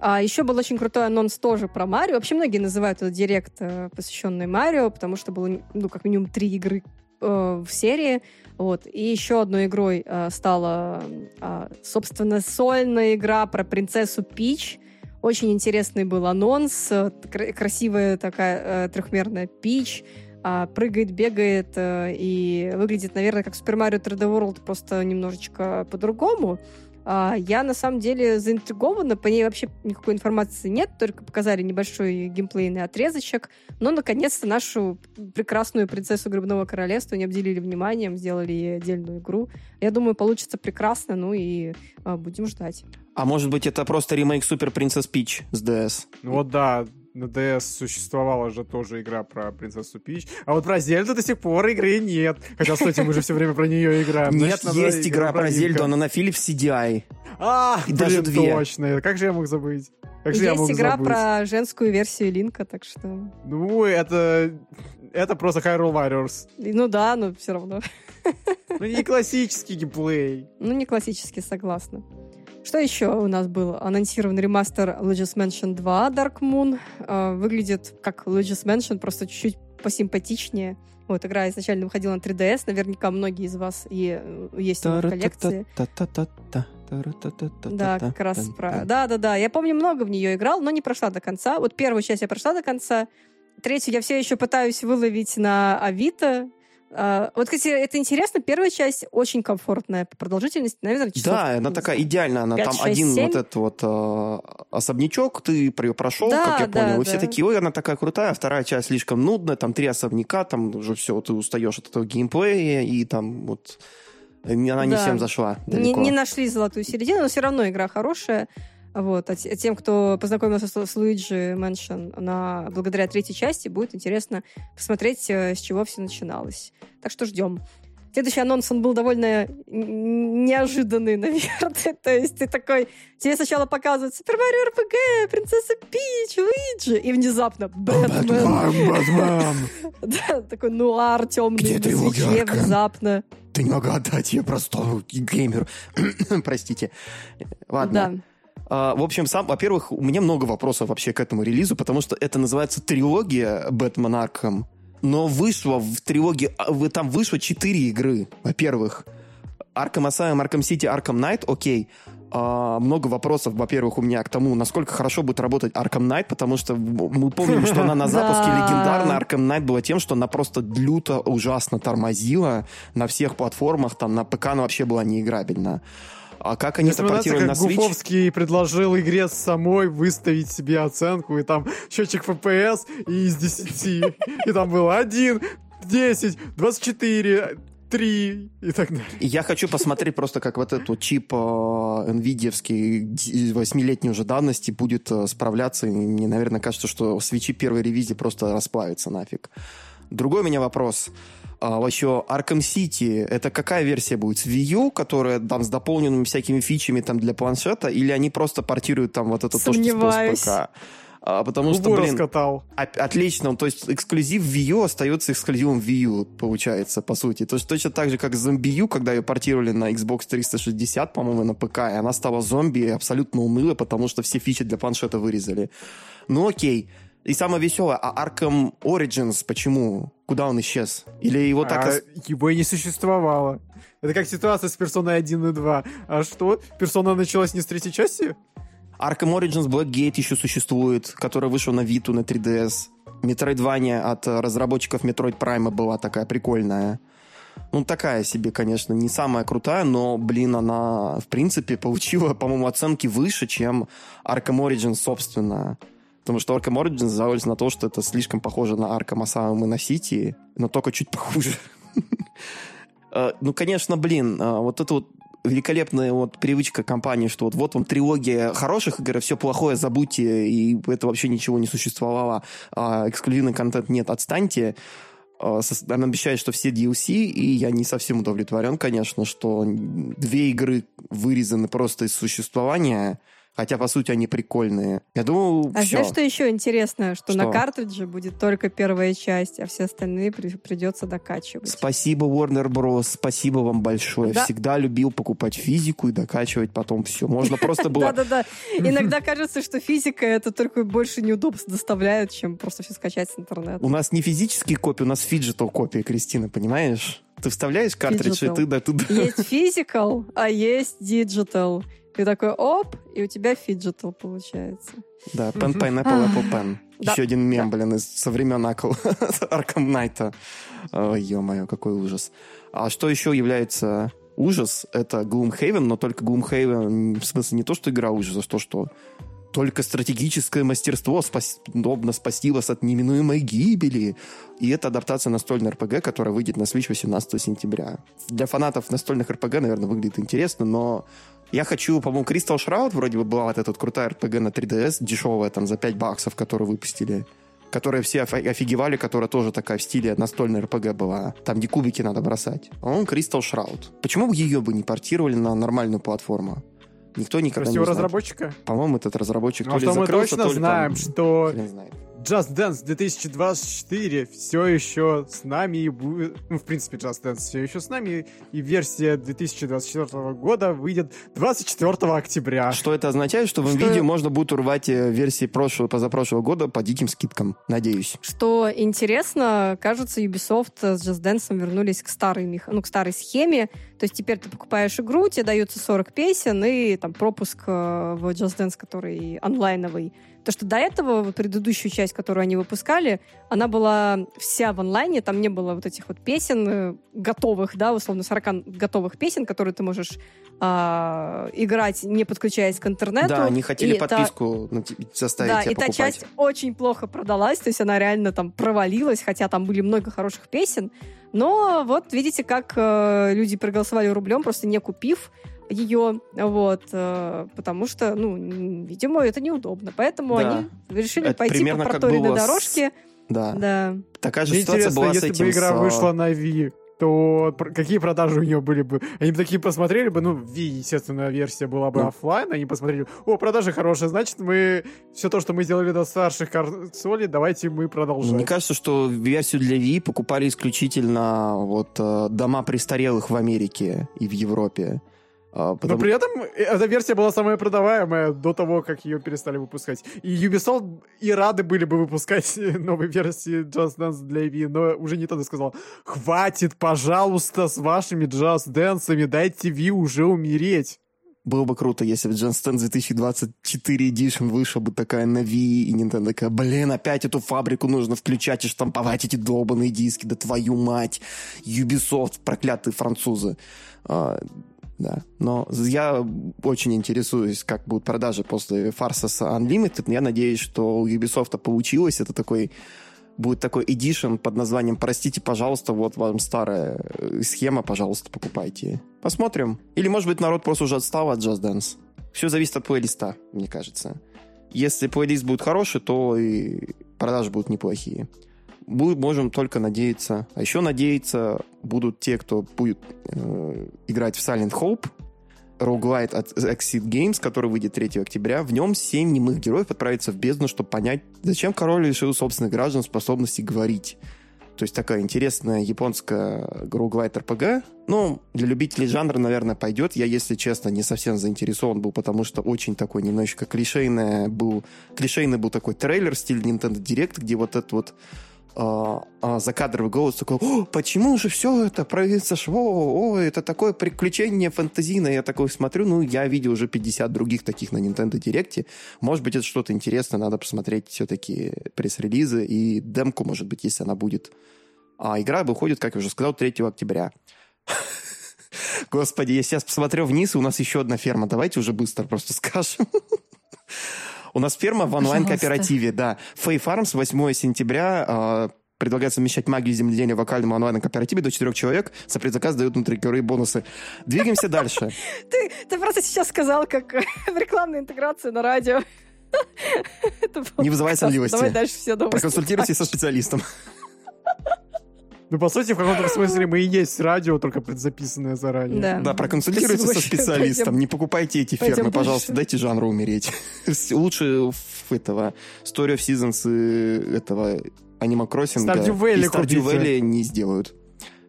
А еще был очень крутой анонс тоже про Марио. Вообще многие называют этот директ, э, посвященный Марио, потому что было, ну, как минимум три игры э, в серии. Вот. И еще одной игрой э, стала, э, собственно, сольная игра про принцессу Пич. Очень интересный был анонс. Э, кра- Красивая такая э, трехмерная Пич. а, прыгает, бегает э, и выглядит, наверное, как Super Mario 3D World, просто немножечко по-другому. А, Я на самом деле заинтригована, по ней вообще никакой информации нет, только показали небольшой геймплейный отрезочек, но наконец-то нашу прекрасную принцессу Грибного Королевства не обделили вниманием, сделали ей отдельную игру. Я думаю, получится прекрасно, ну и а, будем ждать. А может быть, это просто ремейк Супер Принцесс Пич с DS? Ну вот да, на DS существовала же тоже игра про принцессу Пич, а вот про Зельду до сих пор игры нет. Хотя, кстати, мы же все время про нее играем. Нет, есть игра про. Зельду, она на Philips CDI. А, И блин, даже две. точно. Как же я мог забыть? Как же я Есть мог игра забыть? про женскую версию Линка, так что... Ну, это... Это просто Hyrule Warriors. Ну да, но все равно. Ну, не классический геймплей. Ну, не классически, согласна. Что еще у нас был? Анонсирован ремастер Luigi's Mansion 2 Dark Moon. Э, Выглядит как Luigi's Mansion, просто чуть-чуть посимпатичнее. Вот, игра изначально выходила на 3DS. Наверняка многие из вас и э, есть в коллекции. Да, как раз про... Да-да-да, я помню, много в нее играл, но не прошла до конца. Вот первую часть я прошла до конца. Третью я все еще пытаюсь выловить на Авито. А, Вот, кстати, это интересно. Первая часть очень комфортная по продолжительности, наверное, часов... Да, она не такая идеальная. Она пять, там шесть, один семь. вот этот вот э, особнячок, ты прошел, Да, как я да, понял. И все да. такие, ой, она такая крутая, вторая часть слишком нудная, там три особняка, там уже все, ты устаешь от этого геймплея, и там вот э, она не Да. всем зашла Не, далеко. не нашли золотую середину, но все равно игра хорошая. Вот. А те- тем, кто познакомился с, с Luigi Mansion на, благодаря третьей части, будет интересно посмотреть, э, с чего все начиналось. Так что ждем. Следующий анонс, он был довольно неожиданный, [laughs] наверное. То есть ты такой... Тебе сначала показывают Super Mario RPG, Принцесса Пич, Луиджи, и внезапно Бэтмен. Бэтмен! [laughs] Да, такой нуар темный Где свече Аркан? внезапно. Ты не могла отдать ее простому геймеру. [clears throat] Простите. Ладно. Да. А, в общем, сам, во-первых, у меня много вопросов вообще к этому релизу, потому что это называется трилогия Бэтмен Аркхэм. Но вышло в трилогии, а, там вышло четыре игры. Во-первых, Arkham Asylum, Arkham City, Arkham Knight, окей. А, много вопросов, во-первых, у меня к тому, насколько хорошо будет работать Arkham Knight, потому что мы помним, что она на [laughs] запуске Да. легендарная Arkham Knight была тем, что она просто люто ужасно тормозила на всех платформах, там на ПК она вообще была неиграбельна. А как они это портировали на Switch? Гуфовский предложил игре самой выставить себе оценку, и там счетчик FPS и из 10. И там было 1, 10, 24, 3 и так далее. Я хочу посмотреть просто, как вот этот чип э, NVIDIA 8-летней уже давности будет э, справляться. И мне, наверное, кажется, что свечи первой ревизии просто расплавятся нафиг. Другой у меня вопрос. А, вообще, Arkham City, это какая версия будет? С Wii U, которая там с дополненными всякими фичами там для планшета, или они просто портируют там вот это то, что с Сомневаюсь. ПК? А, потому что, Губу блин, раскатал. Оп- Отлично, то есть эксклюзив Wii U остается эксклюзивом Wii U, получается, по сути. То есть точно так же, как Zombie U, когда ее портировали на Xbox 360, по-моему, на ПК, и она стала зомби абсолютно унылой, потому что все фичи для планшета вырезали. Ну окей. И самое веселое, а Arkham Origins почему? Куда он исчез? Или его так... А его и не существовало. Это как ситуация с персоной 1 и 2. А что? Персона началась не с третьей части? Arkham Origins Blackgate еще существует, который вышел на Vita, на 3DS. Metroidvania от разработчиков Metroid Prime была такая прикольная. Ну, такая себе, конечно, не самая крутая, но, блин, она, в принципе, получила, [laughs] по-моему, оценки выше, чем Arkham Origins, собственно. Потому что Arkham Origins жаловались на то, что это слишком похоже на Arkham Asylum и на City, но только чуть похуже. [laughs] Э, Ну, конечно, блин, э, вот это вот великолепная вот привычка компании, что вот, вот вам трилогия хороших игр, а все плохое забудьте, и это вообще ничего не существовало, а эксклюзивный контент нет, отстаньте. А, сос- Она обещает, что все DLC, и я не совсем удовлетворен, конечно, что две игры вырезаны просто из существования, хотя, по сути, они прикольные. Я думаю, А все. знаешь, что еще интересно? Что, Что? на картридже будет только первая часть, а все остальные при- придется докачивать. Спасибо, Warner Bros. Спасибо вам большое. Да. Всегда любил покупать физику и докачивать потом все. Можно просто было... Да-да-да. Иногда кажется, что физика это только больше неудобств доставляет, чем просто все скачать с интернета. У нас не физические копии, у нас phygital копии, Кристина, понимаешь? Ты вставляешь картридж, и ты да, ты... Есть physical, а есть digital. Ты такой, оп, и у тебя phygital получается. Да, Pen Мгм. Pineapple Apple Pen. Еще один мем, блин, из со времен Акл. [laughs] Arkham Knight а. Ой, ё-моё, какой ужас. А что еще является ужас? Это Gloomhaven, но только Gloomhaven, в смысле, не то, что игра ужас, а то, что только стратегическое мастерство способно спасти вас от неминуемой гибели. И это адаптация настольной РПГ, которая выйдет на Switch 18 сентября. Для фанатов настольных РПГ, наверное, выглядит интересно, но я хочу, по-моему, Crystal Shroud вроде бы была вот эта вот крутая RPG на 3DS, дешевая там за 5 баксов, которую выпустили. Которые все офи- офигевали, которая тоже такая в стиле настольной РПГ была. Там, где кубики надо бросать. А он Crystal Shroud. Почему бы ее бы не портировали на нормальную платформу? Никто никогда Спроси у не знает. разработчика. По-моему, этот разработчик Ну, то а ли мы закрылся, точно то ли знаем, там... что. Just Dance 2024 все еще с нами и будет... Ну, в принципе, Just Dance все еще с нами, и версия 2024 года выйдет 24 октября. Что это означает? Что в Что- NVIDIA можно будет урвать э, версии прошлого, позапрошлого года по диким скидкам, надеюсь. Что интересно, кажется, Ubisoft с Just Dance вернулись к старой, мех- ну, к старой схеме. То есть теперь ты покупаешь игру, тебе даются 40 песен и там пропуск э, в Just Dance, который онлайновый. То, что до этого предыдущую часть, которую они выпускали, она была вся в онлайне, там не было вот этих вот песен э, готовых, да, условно 40 готовых песен, которые ты можешь а, играть, не подключаясь к интернету. Да, они хотели И та- подписку те- заставить да, тебя и та часть очень плохо продалась, то есть она реально там провалилась, хотя там были много хороших песен. Но вот видите, как э, люди проголосовали рублем, просто не купив ее, вот, э, потому что, ну, видимо, это неудобно. Поэтому Да. они решили Это пойти по проторенной было с- дорожке. Да. Да. Такая же Мне ситуация была с если этим... бы игра с, а, вышла на Wii, то какие продажи у нее были бы? Они бы такие посмотрели бы, ну, Wii, естественно, версия была бы Ну. оффлайн, они посмотрели, о, продажи хорошие, значит, мы все то, что мы сделали до старших консолей, давайте мы продолжаем. Мне кажется, что версию для Wii покупали исключительно вот э, дома престарелых в Америке и в Европе. А, Но при этом э, эта версия была самая продаваемая до того, как ее перестали выпускать. И Ubisoft и рады были бы выпускать [laughs] новые версии Just Dance для Wii, но уже не тогда сказал, хватит, пожалуйста, с вашими Just Dance, дайте Wii уже умереть. Было бы круто, если бы Just Dance 2024 Edition вышел бы такая на Wii, и Nintendo такая, блин, опять эту фабрику нужно включать и штамповать эти долбанные диски, да твою мать, Ubisoft, проклятые французы. Да. Но я очень интересуюсь, как будут продажи после Farsus Unlimited. Я надеюсь, что у Ubisoft получилось. Это такой будет такой edition под названием «Простите, пожалуйста, вот вам старая э, схема, пожалуйста, покупайте». Посмотрим. Или, может быть, народ просто уже отстал от Just Dance. Все зависит от плейлиста, мне кажется. Если плейлист будет хороший, то и продажи будут неплохие. Мы можем только надеяться. А еще надеяться будут те, кто будет э, играть в Silent Hope, роуглайт от Exit Games, который выйдет 3 октября. В нем семь немых героев отправятся в бездну, чтобы понять, зачем король лишил собственных граждан способности говорить. То есть такая интересная японская роуглайт РПГ. Ну, для любителей жанра, наверное, пойдет. Я, если честно, не совсем заинтересован был, потому что очень такой немножечко клишейный был, клишейный был такой трейлер в стиле Nintendo Direct, где вот этот вот а, а, закадровый голос такой, О, почему же все это произошло? О, это такое приключение фантазийное. Я такой смотрю, ну, я видел уже 50 других таких на Nintendo Direct. Может быть, это что-то интересное, надо посмотреть все-таки пресс-релизы и демку, может быть, если она будет. А игра выходит, как я уже сказал, 3 октября. [laughs] Господи, я сейчас посмотрю вниз, и у нас еще одна ферма. Давайте уже быстро просто скажем. [laughs] У нас ферма в онлайн-кооперативе, да. Фэй Фармс 8 сентября э, предлагает совмещать магию земледения в вокальном онлайн-кооперативе до четырех человек. За предзаказ дают внутриигровые бонусы. Двигаемся дальше. [laughs] Ты, ты просто сейчас сказал, как [laughs] в рекламной интеграции на радио. [laughs] Не вызывай сонливости. Давай дальше все Проконсультируйся со специалистом. Ну, по сути, в каком-то смысле мы и есть радио, только предзаписанное заранее. Да, да проконсультируйтесь со специалистом. Пойдем. Не покупайте эти фермы, Пойдем пожалуйста, дальше. дайте жанру умереть. [laughs] Лучше в этого Story of Seasons и этого Animal Crossing Stardew Valley, и Stardew Valley не сделают.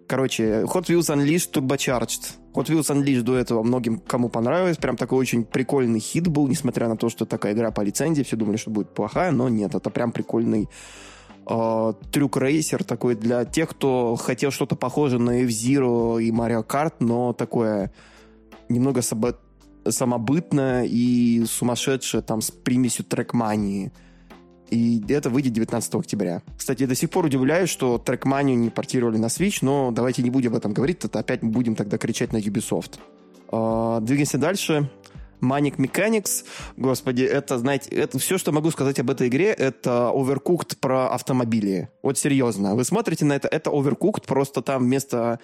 Короче, Hot Wheels Unleashed Turbocharged. Hot Wheels Unleashed до этого многим кому понравилось. Прям такой очень прикольный хит был, несмотря на то, что такая игра по лицензии. Все думали, что будет плохая, но нет, это прям прикольный э, трюк-рейсер такой для тех, кто хотел что-то похожее на F-Zero и Mario Kart, но такое немного собо- самобытное и сумасшедшее там с примесью трекмании. И это выйдет 19 октября. Кстати, я до сих пор удивляюсь, что трекманию не портировали на Switch, но давайте не будем об этом говорить, это опять будем тогда кричать на Ubisoft. Э, двигаемся дальше. Manic Mechanics, господи, это, знаете, это все, что могу сказать об этой игре, это Overcooked про автомобили. Вот серьезно. Вы смотрите на это, это Overcooked, просто там вместо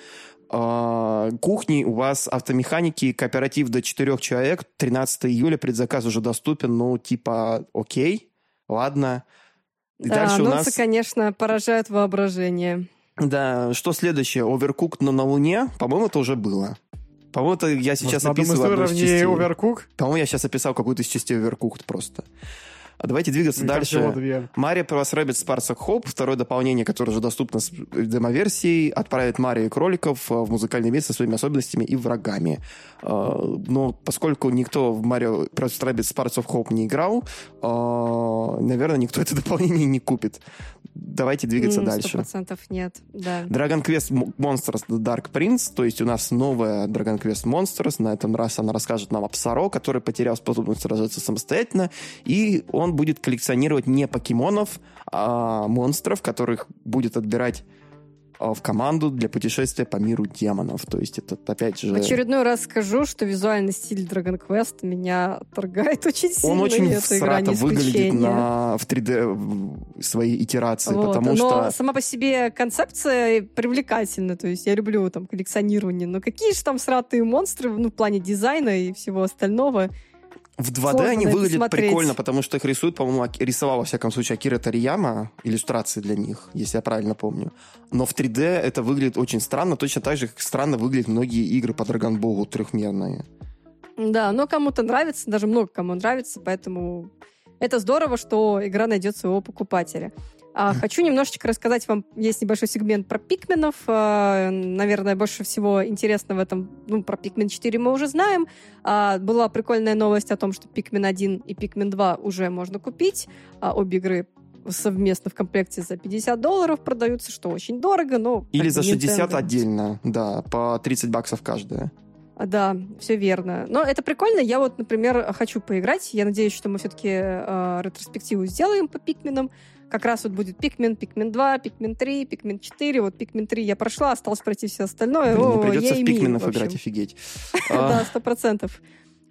э, кухни у вас автомеханики, кооператив до четырех человек, 13 июля предзаказ уже доступен, ну, типа, окей, ладно. И да, дальше у нас... конечно, поражают воображение. Да, что следующее? Overcooked, но на Луне? По-моему, это уже было. По-моему, это я сейчас Может, описываю одну из частей. Overcook? По-моему, я сейчас описал какую-то из частей Overcooked просто. А давайте двигаться Мне дальше. Мария Plus Rabbids Sparks Hope, второе дополнение, которое уже доступно с демоверсией, отправит Марию и кроликов в музыкальный мир со своими особенностями и врагами. А, но поскольку никто в Mario Plus Rabbids Sparks of Hope не играл, а, наверное, никто это [laughs] дополнение не купит. Давайте двигаться 100% дальше. процентов нет, да. Dragon Quest Monsters The Dark Prince, то есть у нас новая Dragon Quest Monsters, на этом раз она расскажет нам о Псаро, который потерял способность сражаться самостоятельно, и он будет коллекционировать не покемонов, а монстров, которых будет отбирать а, в команду для путешествия по миру демонов. То есть это, опять же... В очередной раз скажу, что визуальный стиль Dragon Quest меня торгает очень сильно. Он очень срато выглядит на, в 3D своей итерации, вот. потому но что... сама по себе концепция привлекательна. То есть я люблю там коллекционирование. Но какие же там сратые монстры ну, в плане дизайна и всего остального. В 2D Сложно они выглядят смотреть. прикольно, потому что их рисуют, по-моему, рисовал, во всяком случае, Акира Тарияма, иллюстрации для них, если я правильно помню. Но в 3D это выглядит очень странно, точно так же, как странно выглядят многие игры по Драгонболу трехмерные. Да, но кому-то нравится, даже много кому нравится, поэтому это здорово, что игра найдет своего покупателя. А, [laughs] хочу немножечко рассказать вам, есть небольшой сегмент про пикменов. А, наверное, больше всего интересно в этом, ну, про пикмен 4 мы уже знаем. А, была прикольная новость о том, что пикмен 1 и пикмен 2 уже можно купить. Обе игры совместно в комплекте за 50 долларов продаются, что очень дорого, но... Или за 60 Nintendo. отдельно, да, по 30 баксов каждая. Да, все верно. Но это прикольно. Я вот, например, хочу поиграть. Я надеюсь, что мы все-таки э, ретроспективу сделаем по пикменам как раз вот будет Pikmin, Pikmin 2, Pikmin 3, Pikmin 4. Вот Pikmin 3 я прошла, осталось пройти все остальное. Блин, О, придется в пикменов играть, офигеть. [laughs] Да, А, сто процентов.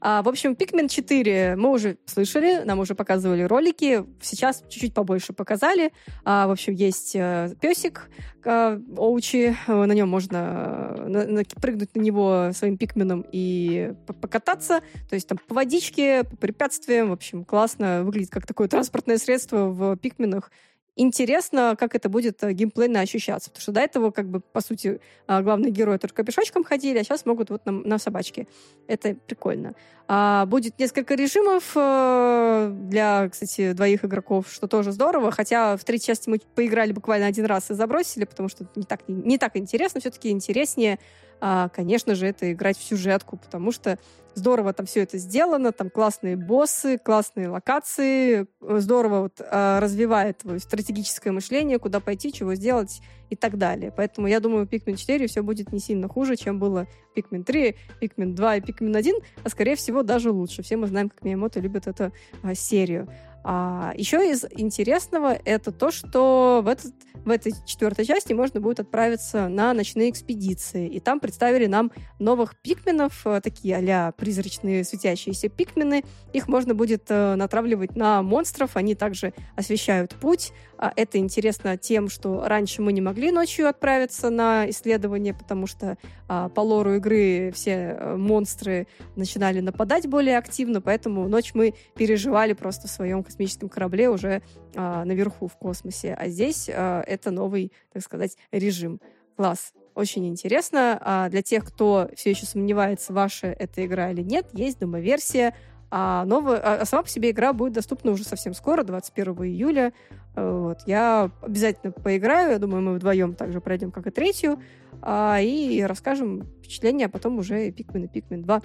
А, в общем, Pikmin 4 мы уже слышали, нам уже показывали ролики, сейчас чуть-чуть побольше показали. А, в общем, есть э, песик э, Оучи, э, на нем можно э, на- на- прыгнуть на него своим пикменом и покататься, то есть там по водичке, по препятствиям, в общем, классно, выглядит как такое транспортное средство в пикменах. Интересно, как это будет э, геймплейно ощущаться, потому что до этого, как бы, по сути, а, главные герои только пешочком ходили, а сейчас могут вот на, на собачке. Это прикольно. А, будет несколько режимов э, для, кстати, двоих игроков, что тоже здорово. Хотя в третьей части мы поиграли буквально один раз и забросили, потому что не так, не так интересно. Все-таки интереснее, а, конечно же, это играть в сюжетку, потому что здорово там все это сделано, там классные боссы, классные локации, э, здорово вот, а, развивает твое стратегическое мышление, куда пойти, чего сделать и так далее. Поэтому я думаю, Pikmin 4 все будет не сильно хуже, чем было Pikmin 3, Pikmin 2 и Pikmin 1, а скорее всего даже лучше. Все мы знаем, как Миямото любит эту а, серию. А, еще из интересного это то, что в, этот, в этой четвертой части можно будет отправиться на ночные экспедиции. И там представили нам новых пикменов, э, такие а призрачные светящиеся пикмены. Их можно будет э, натравливать на монстров, они также освещают путь. А Это интересно тем, что раньше мы не могли ночью отправиться на исследование, потому что а, по лору игры все э, монстры начинали нападать более активно, поэтому ночь мы переживали просто в своем космическом корабле уже а, наверху в космосе. А здесь а, это новый, так сказать, режим. Класс. Очень интересно. А для тех, кто все еще сомневается, ваша эта игра или нет, есть домоверсия. А, новая, а сама по себе игра будет доступна уже совсем скоро, 21 июля. Вот. Я обязательно поиграю. Я думаю, мы вдвоем также пройдем, как и третью. а, и расскажем впечатления, а потом уже Pikmin и Pikmin 2.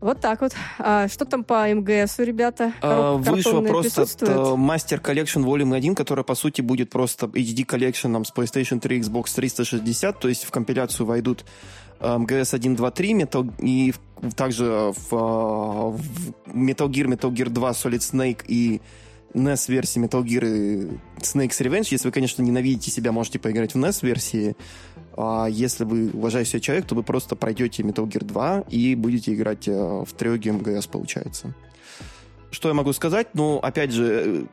Вот так вот. А, что там по МГСу, ребята? а, Коробка Вышло картонная просто присутствует? Master Collection Volume 1, которая, по сути, будет просто HD коллекшеном с PlayStation 3, Xbox 360, то есть в компиляцию войдут э, МГС 1, 2, 3, Metal, и также в, э, в Metal Gear, Metal Gear 2, Solid Snake и NES-версии Metal Gear Snake's Revenge. Если вы, конечно, ненавидите себя, можете поиграть в NES-версии. А если вы уважающий человек, то вы просто пройдете Metal Gear 2 и будете играть э, в трилогию МГС, получается. Что я могу сказать? Ну, опять же, э,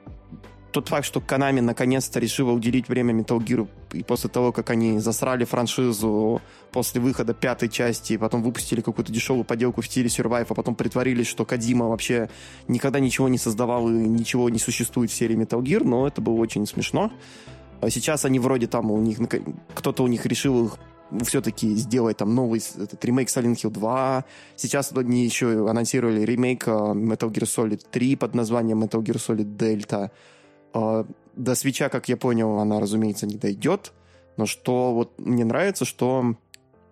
тот факт, что Konami наконец-то решила уделить время Metal Gear, и после того, как они засрали франшизу после выхода пятой части, потом выпустили какую-то дешевую поделку в стиле Survive, а потом притворились, что Кадима вообще никогда ничего не создавал и ничего не существует в серии Metal Gear, но это было очень смешно. А сейчас они вроде там у них, кто-то у них решил их все-таки сделать там новый этот ремейк Silent Hill 2. Сейчас они еще анонсировали ремейк а, Metal Gear Solid 3 под названием Metal Gear Solid Delta. А, До свеча, как я понял, она, разумеется, не дойдет. Но что вот мне нравится, что...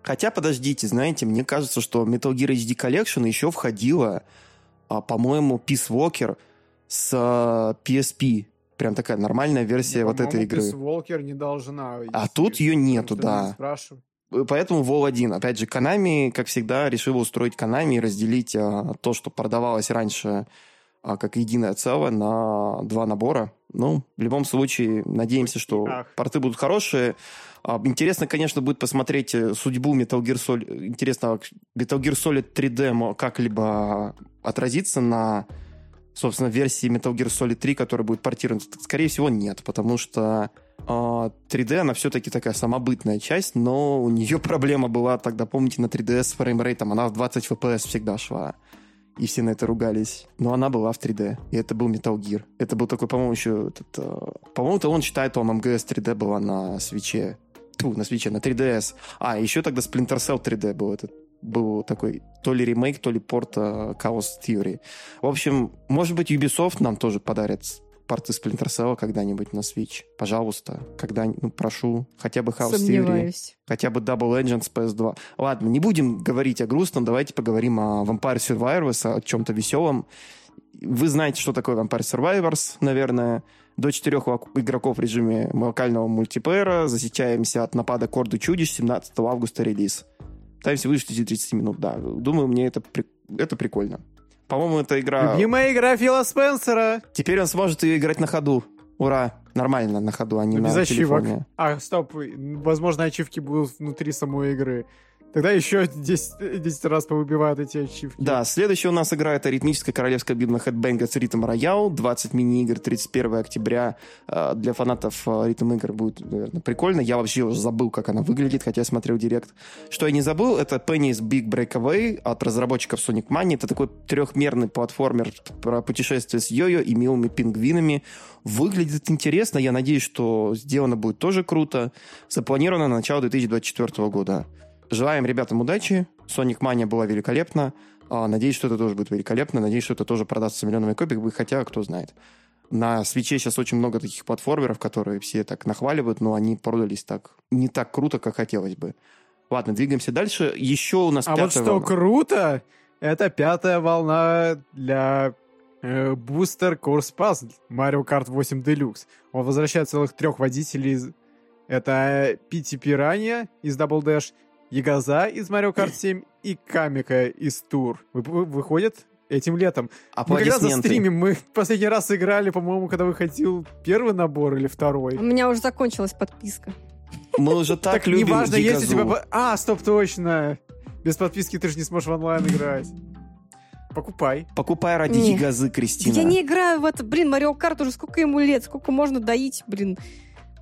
Хотя, подождите, знаете, мне кажется, что Metal Gear HD Collection еще входила, а, по-моему, Peace Walker с а, PSP. Прям такая нормальная версия вот этой игры. Walker не должна. А тут потому нету, да. спрашивают. Поэтому Вол 1. Опять же, Konami, как всегда, решила устроить Konami и разделить а, то, что продавалось раньше а, как единое целое на два набора. Ну, в любом случае, надеемся, что Ах. порты будут хорошие. А, Интересно, конечно, будет посмотреть э, судьбу Metal Gear Solid. Интересно, Metal Gear Solid 3D мо- как-либо отразится на, собственно, версии Metal Gear Solid 3, которая будет портирована. Скорее всего, нет, потому что а, 3D, она все-таки такая самобытная часть, но у нее [laughs] проблема была тогда, помните, на 3DS с фреймрейтом, она в 20 FPS всегда шла. И все на это ругались. Но она была в 3D. И это был Metal Gear. Это был такой, по-моему, еще... Этот, э, по-моему, то он считает, он МГС 3D была на свече. Тьфу, на свече, на 3DS. А, еще тогда Splinter Cell 3D был этот был такой то ли ремейк, то ли порт э, Chaos Theory. В общем, может быть, Ubisoft нам тоже подарит порты Splinter Cell когда-нибудь на Switch. Пожалуйста, когда ну, прошу. Хотя бы Theory. Сомневаюсь. Хотя бы Double Agents PS2. Ладно, не будем говорить о грустном, давайте поговорим о Vampire Survivors, о чем-то веселом. Вы знаете, что такое Vampire Survivors, наверное. До четырех игроков в режиме локального мультиплеера. Защищаемся от напада Корду Чудищ 17 августа релиз. Пытаемся выжить из 30 минут, да. Думаю, мне это, это прикольно. По-моему, эта игра... Любимая игра Фила Спенсера. Теперь он сможет ее играть на ходу. Ура! Нормально на ходу, а не Без на ачивок. телефоне. А, стоп, возможно, ачивки будут внутри самой игры. Тогда еще 10, 10 раз повыбивают эти ачивки. Да, следующая у нас игра это ритмическая королевская битва Headbangers Rhythm Royale. 20 мини-игр 31 октября. Э, Для фанатов э, ритм-игр будет, наверное, прикольно. Я вообще уже забыл, как она выглядит, хотя смотрел директ. Что я не забыл, это Penny's Big Breakaway от разработчиков Sonic Mania. Это такой трехмерный платформер про путешествие с йо-йо и милыми пингвинами. Выглядит интересно. Я надеюсь, что сделано будет тоже круто. Запланировано на начало 2024 года. Желаем ребятам удачи. Sonic Mania была великолепна. А, Надеюсь, что это тоже будет великолепно. Надеюсь, что это тоже продастся миллионами копий, хотя кто знает. На свече сейчас очень много таких платформеров, которые все так нахваливают, но они продались так не так круто, как хотелось бы. Ладно, двигаемся дальше. Еще у нас А вот что волна. круто, это пятая волна для э, Booster Course Pass Mario Kart 8 Deluxe. Он возвращает целых трех водителей. Это Пити Пиранья из Double Dash, Ягоза из Mario Kart 7 и Камика из Тур. Вы- вы- Выходят этим летом. Мы когда застримим, мы последний раз играли, по-моему, когда выходил первый набор или второй. У меня уже закончилась подписка. Мы уже так, Так любим неважно, если Ягозу. тебя... А, стоп, точно. Без подписки ты же не сможешь в онлайн играть. Покупай. Покупай ради Не. Ягозы, Кристина. Я не играю в это, блин, Марио Карт уже сколько ему лет, сколько можно доить, блин,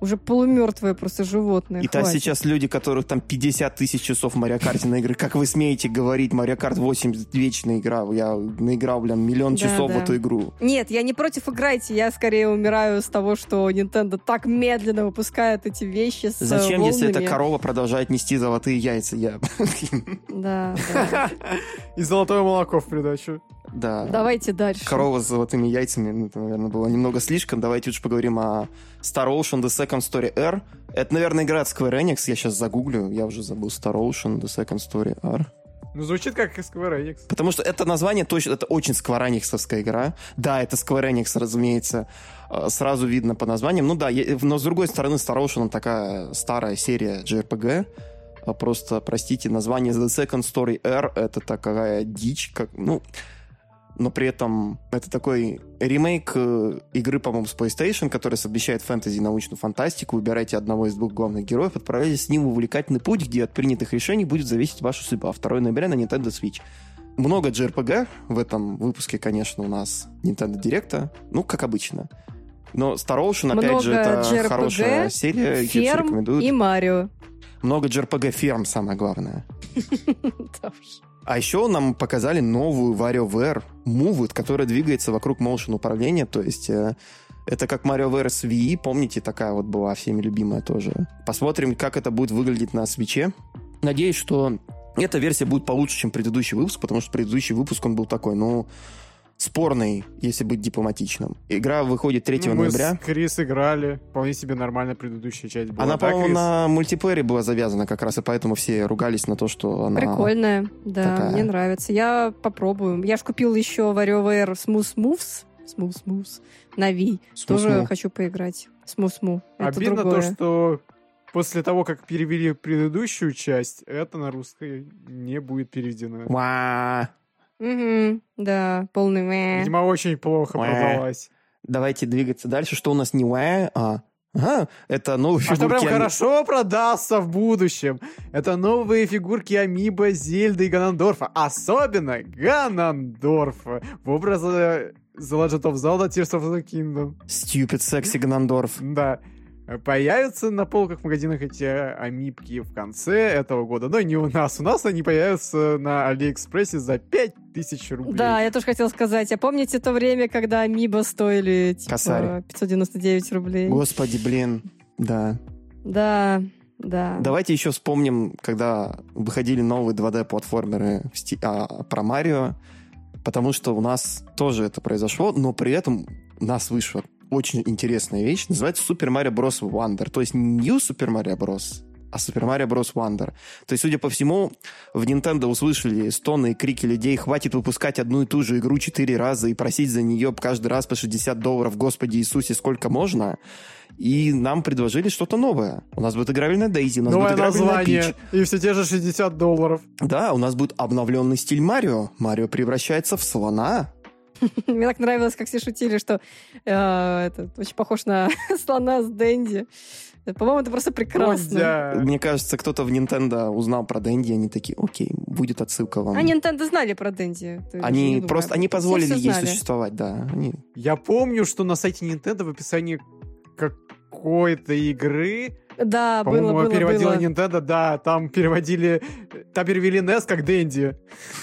уже полумертвое просто животное. И то сейчас люди, которых там 50 тысяч часов в Марио Карте на игры, как вы смеете говорить, Марио Карт 8 вечная игра, я наиграл, блин, миллион Да, часов в да. эту игру. Нет, я не против играйте, я скорее умираю с того, что Nintendo так медленно выпускает эти вещи с Зачем, э, если эта волнами. корова продолжает нести золотые яйца? Я... [laughs] Да, да. [laughs] И золотое молоко в придачу. Да. Давайте дальше. Корова с золотыми яйцами, ну, это, наверное, было немного слишком. Давайте лучше поговорим о Star Ocean The Second Story R. Это, наверное, игра от Square Enix. Я сейчас загуглю. Я уже забыл Star Ocean The Second Story R. Ну, звучит как Square Enix. Потому что это название точно, это очень сквараниксовская игра. Да, это Square Enix, разумеется, э, сразу видно по названиям. Ну да, но с другой стороны, Star Ocean такая старая серия JRPG. А Просто, простите, название The Second Story R это такая дичь, как, ну, но при этом это такой ремейк э, игры, по-моему, с PlayStation, которая совмещает фэнтези и научную фантастику. Выбирайте одного из двух главных героев, отправляйтесь с ним в увлекательный путь, где от принятых решений будет зависеть ваша судьба. 2 ноября на Nintendo Switch. Много JRPG в этом выпуске, конечно, у нас Nintendo Direct, ну, как обычно. Но Star Ocean, опять Много же, это JRPG, хорошая серия, Ферм рекомендуют. и Марио. Много JRPG ферм, самое главное. [laughs] Да уж. А еще нам показали новую WarioWare Move, которая двигается вокруг motion управления, то есть э, это как WarioWare с Wii, помните, такая вот была всеми любимая тоже. Посмотрим, как это будет выглядеть на свече. Надеюсь, что эта версия будет получше, чем предыдущий выпуск, потому что предыдущий выпуск, он был такой, ну, спорный, если быть дипломатичным. Игра выходит 3 Ну, мы ноября. с Крис играли. Вполне себе нормальная предыдущая часть была. Она, Да, по-моему, Крис? на мультиплеере была завязана как раз, и поэтому все ругались на то, что она... Прикольная, да, такая. мне нравится. Я попробую. Я ж купил еще WarioWare Smooth Moves, Smooth Moves на Wii. Тоже Смус-му. хочу поиграть. Smooth Move. Это Обидно другое. то, что после того, как перевели предыдущую часть, это на русской не будет переведено. Ва. Мгм, да, полный мэ. Видимо, очень плохо Уэ. продалась. Давайте двигаться дальше. Что у нас не уэ, а... Ага, это новые А что фигурки. прям Ами- хорошо продастся в будущем. Это новые фигурки Амиба, Зельды и Ганандорфа. Особенно Ганандорфа в образе The Legend of Zelda Tears of the Kingdom. Stupid Sexy Гнандорф. Да. Появятся на полках в магазинах эти амибки в конце этого года. Но не у нас. У нас они появятся на Алиэкспрессе за 5000 рублей. Да, я тоже хотела сказать. А помните то время, когда Амиба стоили типа Косарь. 599 рублей? Господи, блин. Да. Да, да. Давайте еще вспомним, когда выходили новые 2D-платформеры в сти- а, про Марио, потому что у нас тоже это произошло, но при этом у нас вышла очень интересная вещь, называется Super Mario Bros. Wonder, то есть не New Super Mario Bros., а Super Mario Bros. Wonder. То есть, судя по всему, в Nintendo услышали стоны и крики людей, хватит выпускать одну и ту же игру четыре раза и просить за нее каждый раз по 60 долларов, Господи Иисусе, сколько можно, и нам предложили что-то новое. У нас будет играбельная Дейзи, у нас Новое будет играбельная название. Пич. И все те же 60 долларов. Да, у нас будет обновленный стиль Марио. Марио превращается в слона. [laughs] Мне так нравилось, как все шутили, что э, это очень похож на [laughs] слона с Дэнди. По-моему, это просто прекрасно. Дядя. Мне кажется, кто-то в Nintendo узнал про Дэнди, они такие, окей, будет отсылка вам. А Nintendo знали про Дэнди. Они просто, они позволили ей существовать, да. Они... Я помню, что на сайте Nintendo в описании какой-то игры, Да, было, было, переводила было. Nintendo, да, там переводили, там перевели NES как Дэнди.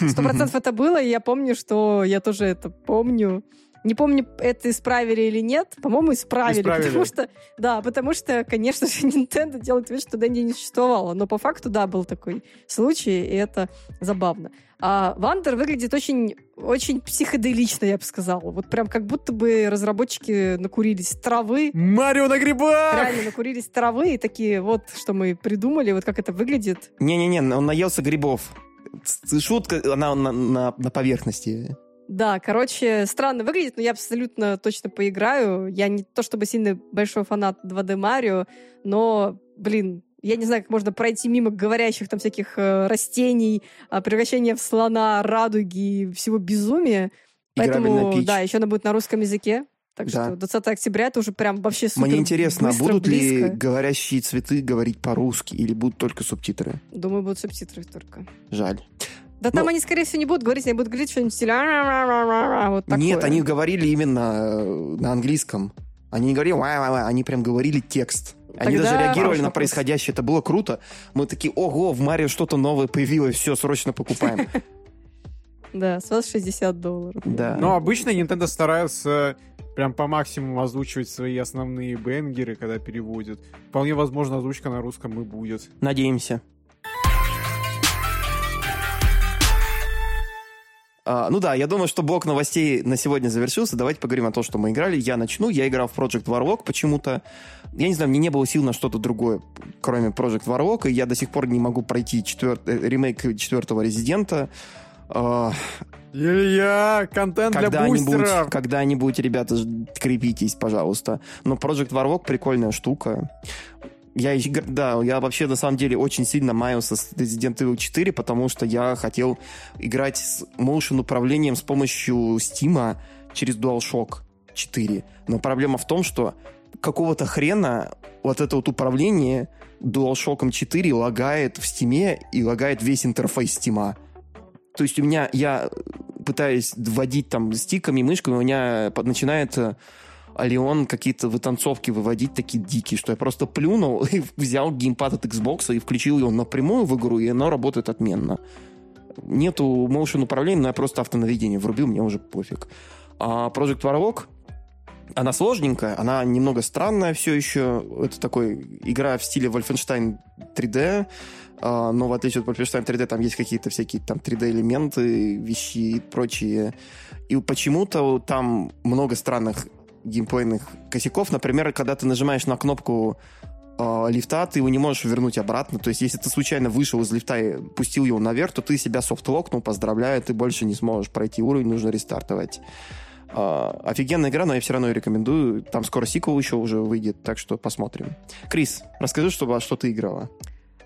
Сто процентов это было, и я помню, что я тоже это помню. Не помню, это исправили или нет. По-моему, исправили, Исправили. потому что, да, потому что, конечно же, [laughs] Nintendo делает вид, что Дэнди не существовало. Но по факту, да, был такой случай, и это забавно. А Вандер выглядит очень, очень психоделично, я бы сказала. Вот прям как будто бы разработчики накурились травы, Марио на грибах! реально накурились травы и такие, вот что мы придумали, вот как это выглядит. Не-не-не, он наелся грибов. Шутка, она на, на- на поверхности. Да, короче, странно выглядит, но я абсолютно точно поиграю. Я не то чтобы сильно большой фанат 2D Марио, но, блин, я не знаю, как можно пройти мимо говорящих там всяких э, растений, а, превращения в слона, радуги и всего безумия. Поэтому, да, еще она будет на русском языке. Так Да. что 20 октября это уже прям вообще супер Мне интересно, а быстро, будут ли близко. говорящие цветы говорить по-русски или будут только субтитры? Думаю, будут субтитры только. Жаль. Да там Ну- они, скорее всего, не будут говорить, они будут говорить что-нибудь в стиле вот такое. Нет, они говорили именно э, на английском. Они не говорили они прям говорили текст. Они Тогда даже реагировали на происходящее. Это было круто. Мы такие, ого, в Марио что-то новое появилось, все, срочно покупаем. [laughs] Да, с вас 60 долларов. Да. Но обычно Nintendo стараются прям по максимуму озвучивать свои основные бенгеры, когда переводят. Вполне возможно, озвучка на русском и будет. Надеемся. А, ну да, я думаю, что блок новостей на сегодня завершился. Давайте поговорим о том, что мы играли. Я начну. Я играл в Project Warlock почему-то. Я не знаю, мне не было сил на что-то другое, кроме Project Warlock, и я до сих пор не могу пройти четвер- э, ремейк четвертого Резидента. А, Илья, контент для когда-нибудь, бустеров! когда-нибудь, ребята, крепитесь, пожалуйста. Но Project Warlock прикольная штука. Я, да, я вообще на самом деле очень сильно маялся с Resident Evil 4, потому что я хотел играть с motion управлением с помощью Steam через DualShock 4. Но проблема в том, что какого-то хрена вот это вот управление DualShock 4 лагает в Steam и лагает весь интерфейс Steam. То есть у меня, я пытаюсь вводить там стиками, мышками, у меня под- э, Алион какие-то вытанцовки выводить такие дикие, что я просто плюнул и [laughs] взял геймпад от Xbox и включил его напрямую в игру, и оно работает отменно. Нету motion управления, но я просто автонаведение врубил, мне уже пофиг. А Project Warlock, она сложненькая, она немного странная все еще. Это такой игра в стиле Wolfenstein 3D, а, но в отличие от Wolfenstein 3D там есть какие-то всякие там 3D-элементы, вещи и прочие. И почему-то там много странных геймплейных косяков. Например, когда ты нажимаешь на кнопку э, лифта, ты его не можешь вернуть обратно. То есть, если ты случайно вышел из лифта и пустил его наверх, то ты себя софтлокнул, поздравляю, ты больше не сможешь пройти уровень, нужно рестартовать. Э, офигенная игра, но я все равно ее рекомендую. Там скоро сиквел еще уже выйдет, так что посмотрим. Крис, расскажи, что, что ты играла.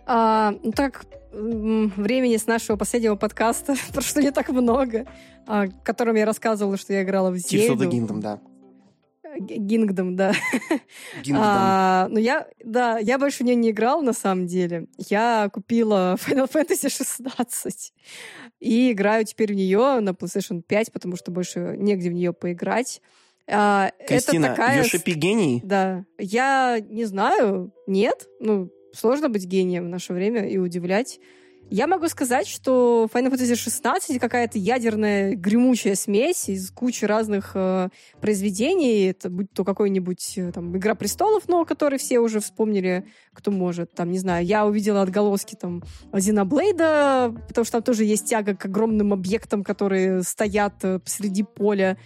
А, ну так, времени с нашего последнего подкаста [laughs] прошло не так много, а, в котором я рассказывала, что я играла в Tears of the Зельду. Kingdom, да. Гингдом, да. Kingdom. А, ну, я, да, я больше в нее не играл, на самом деле. Я купила Final Fantasy 16 и играю теперь в нее на PlayStation 5, потому что больше негде в нее поиграть. А, Кристина, это такая... Йошипи гений? Да. Я не знаю, нет. Ну, сложно быть гением в наше время и удивлять. Я могу сказать, что Final Fantasy 16 какая-то ядерная гремучая смесь из кучи разных э, произведений. Это будь то какой-нибудь э, там Игра престолов, но который все уже вспомнили, кто может. Там, не знаю, я увидела отголоски там Зиноблейда, потому что там тоже есть тяга к огромным объектам, которые стоят э, посреди поля.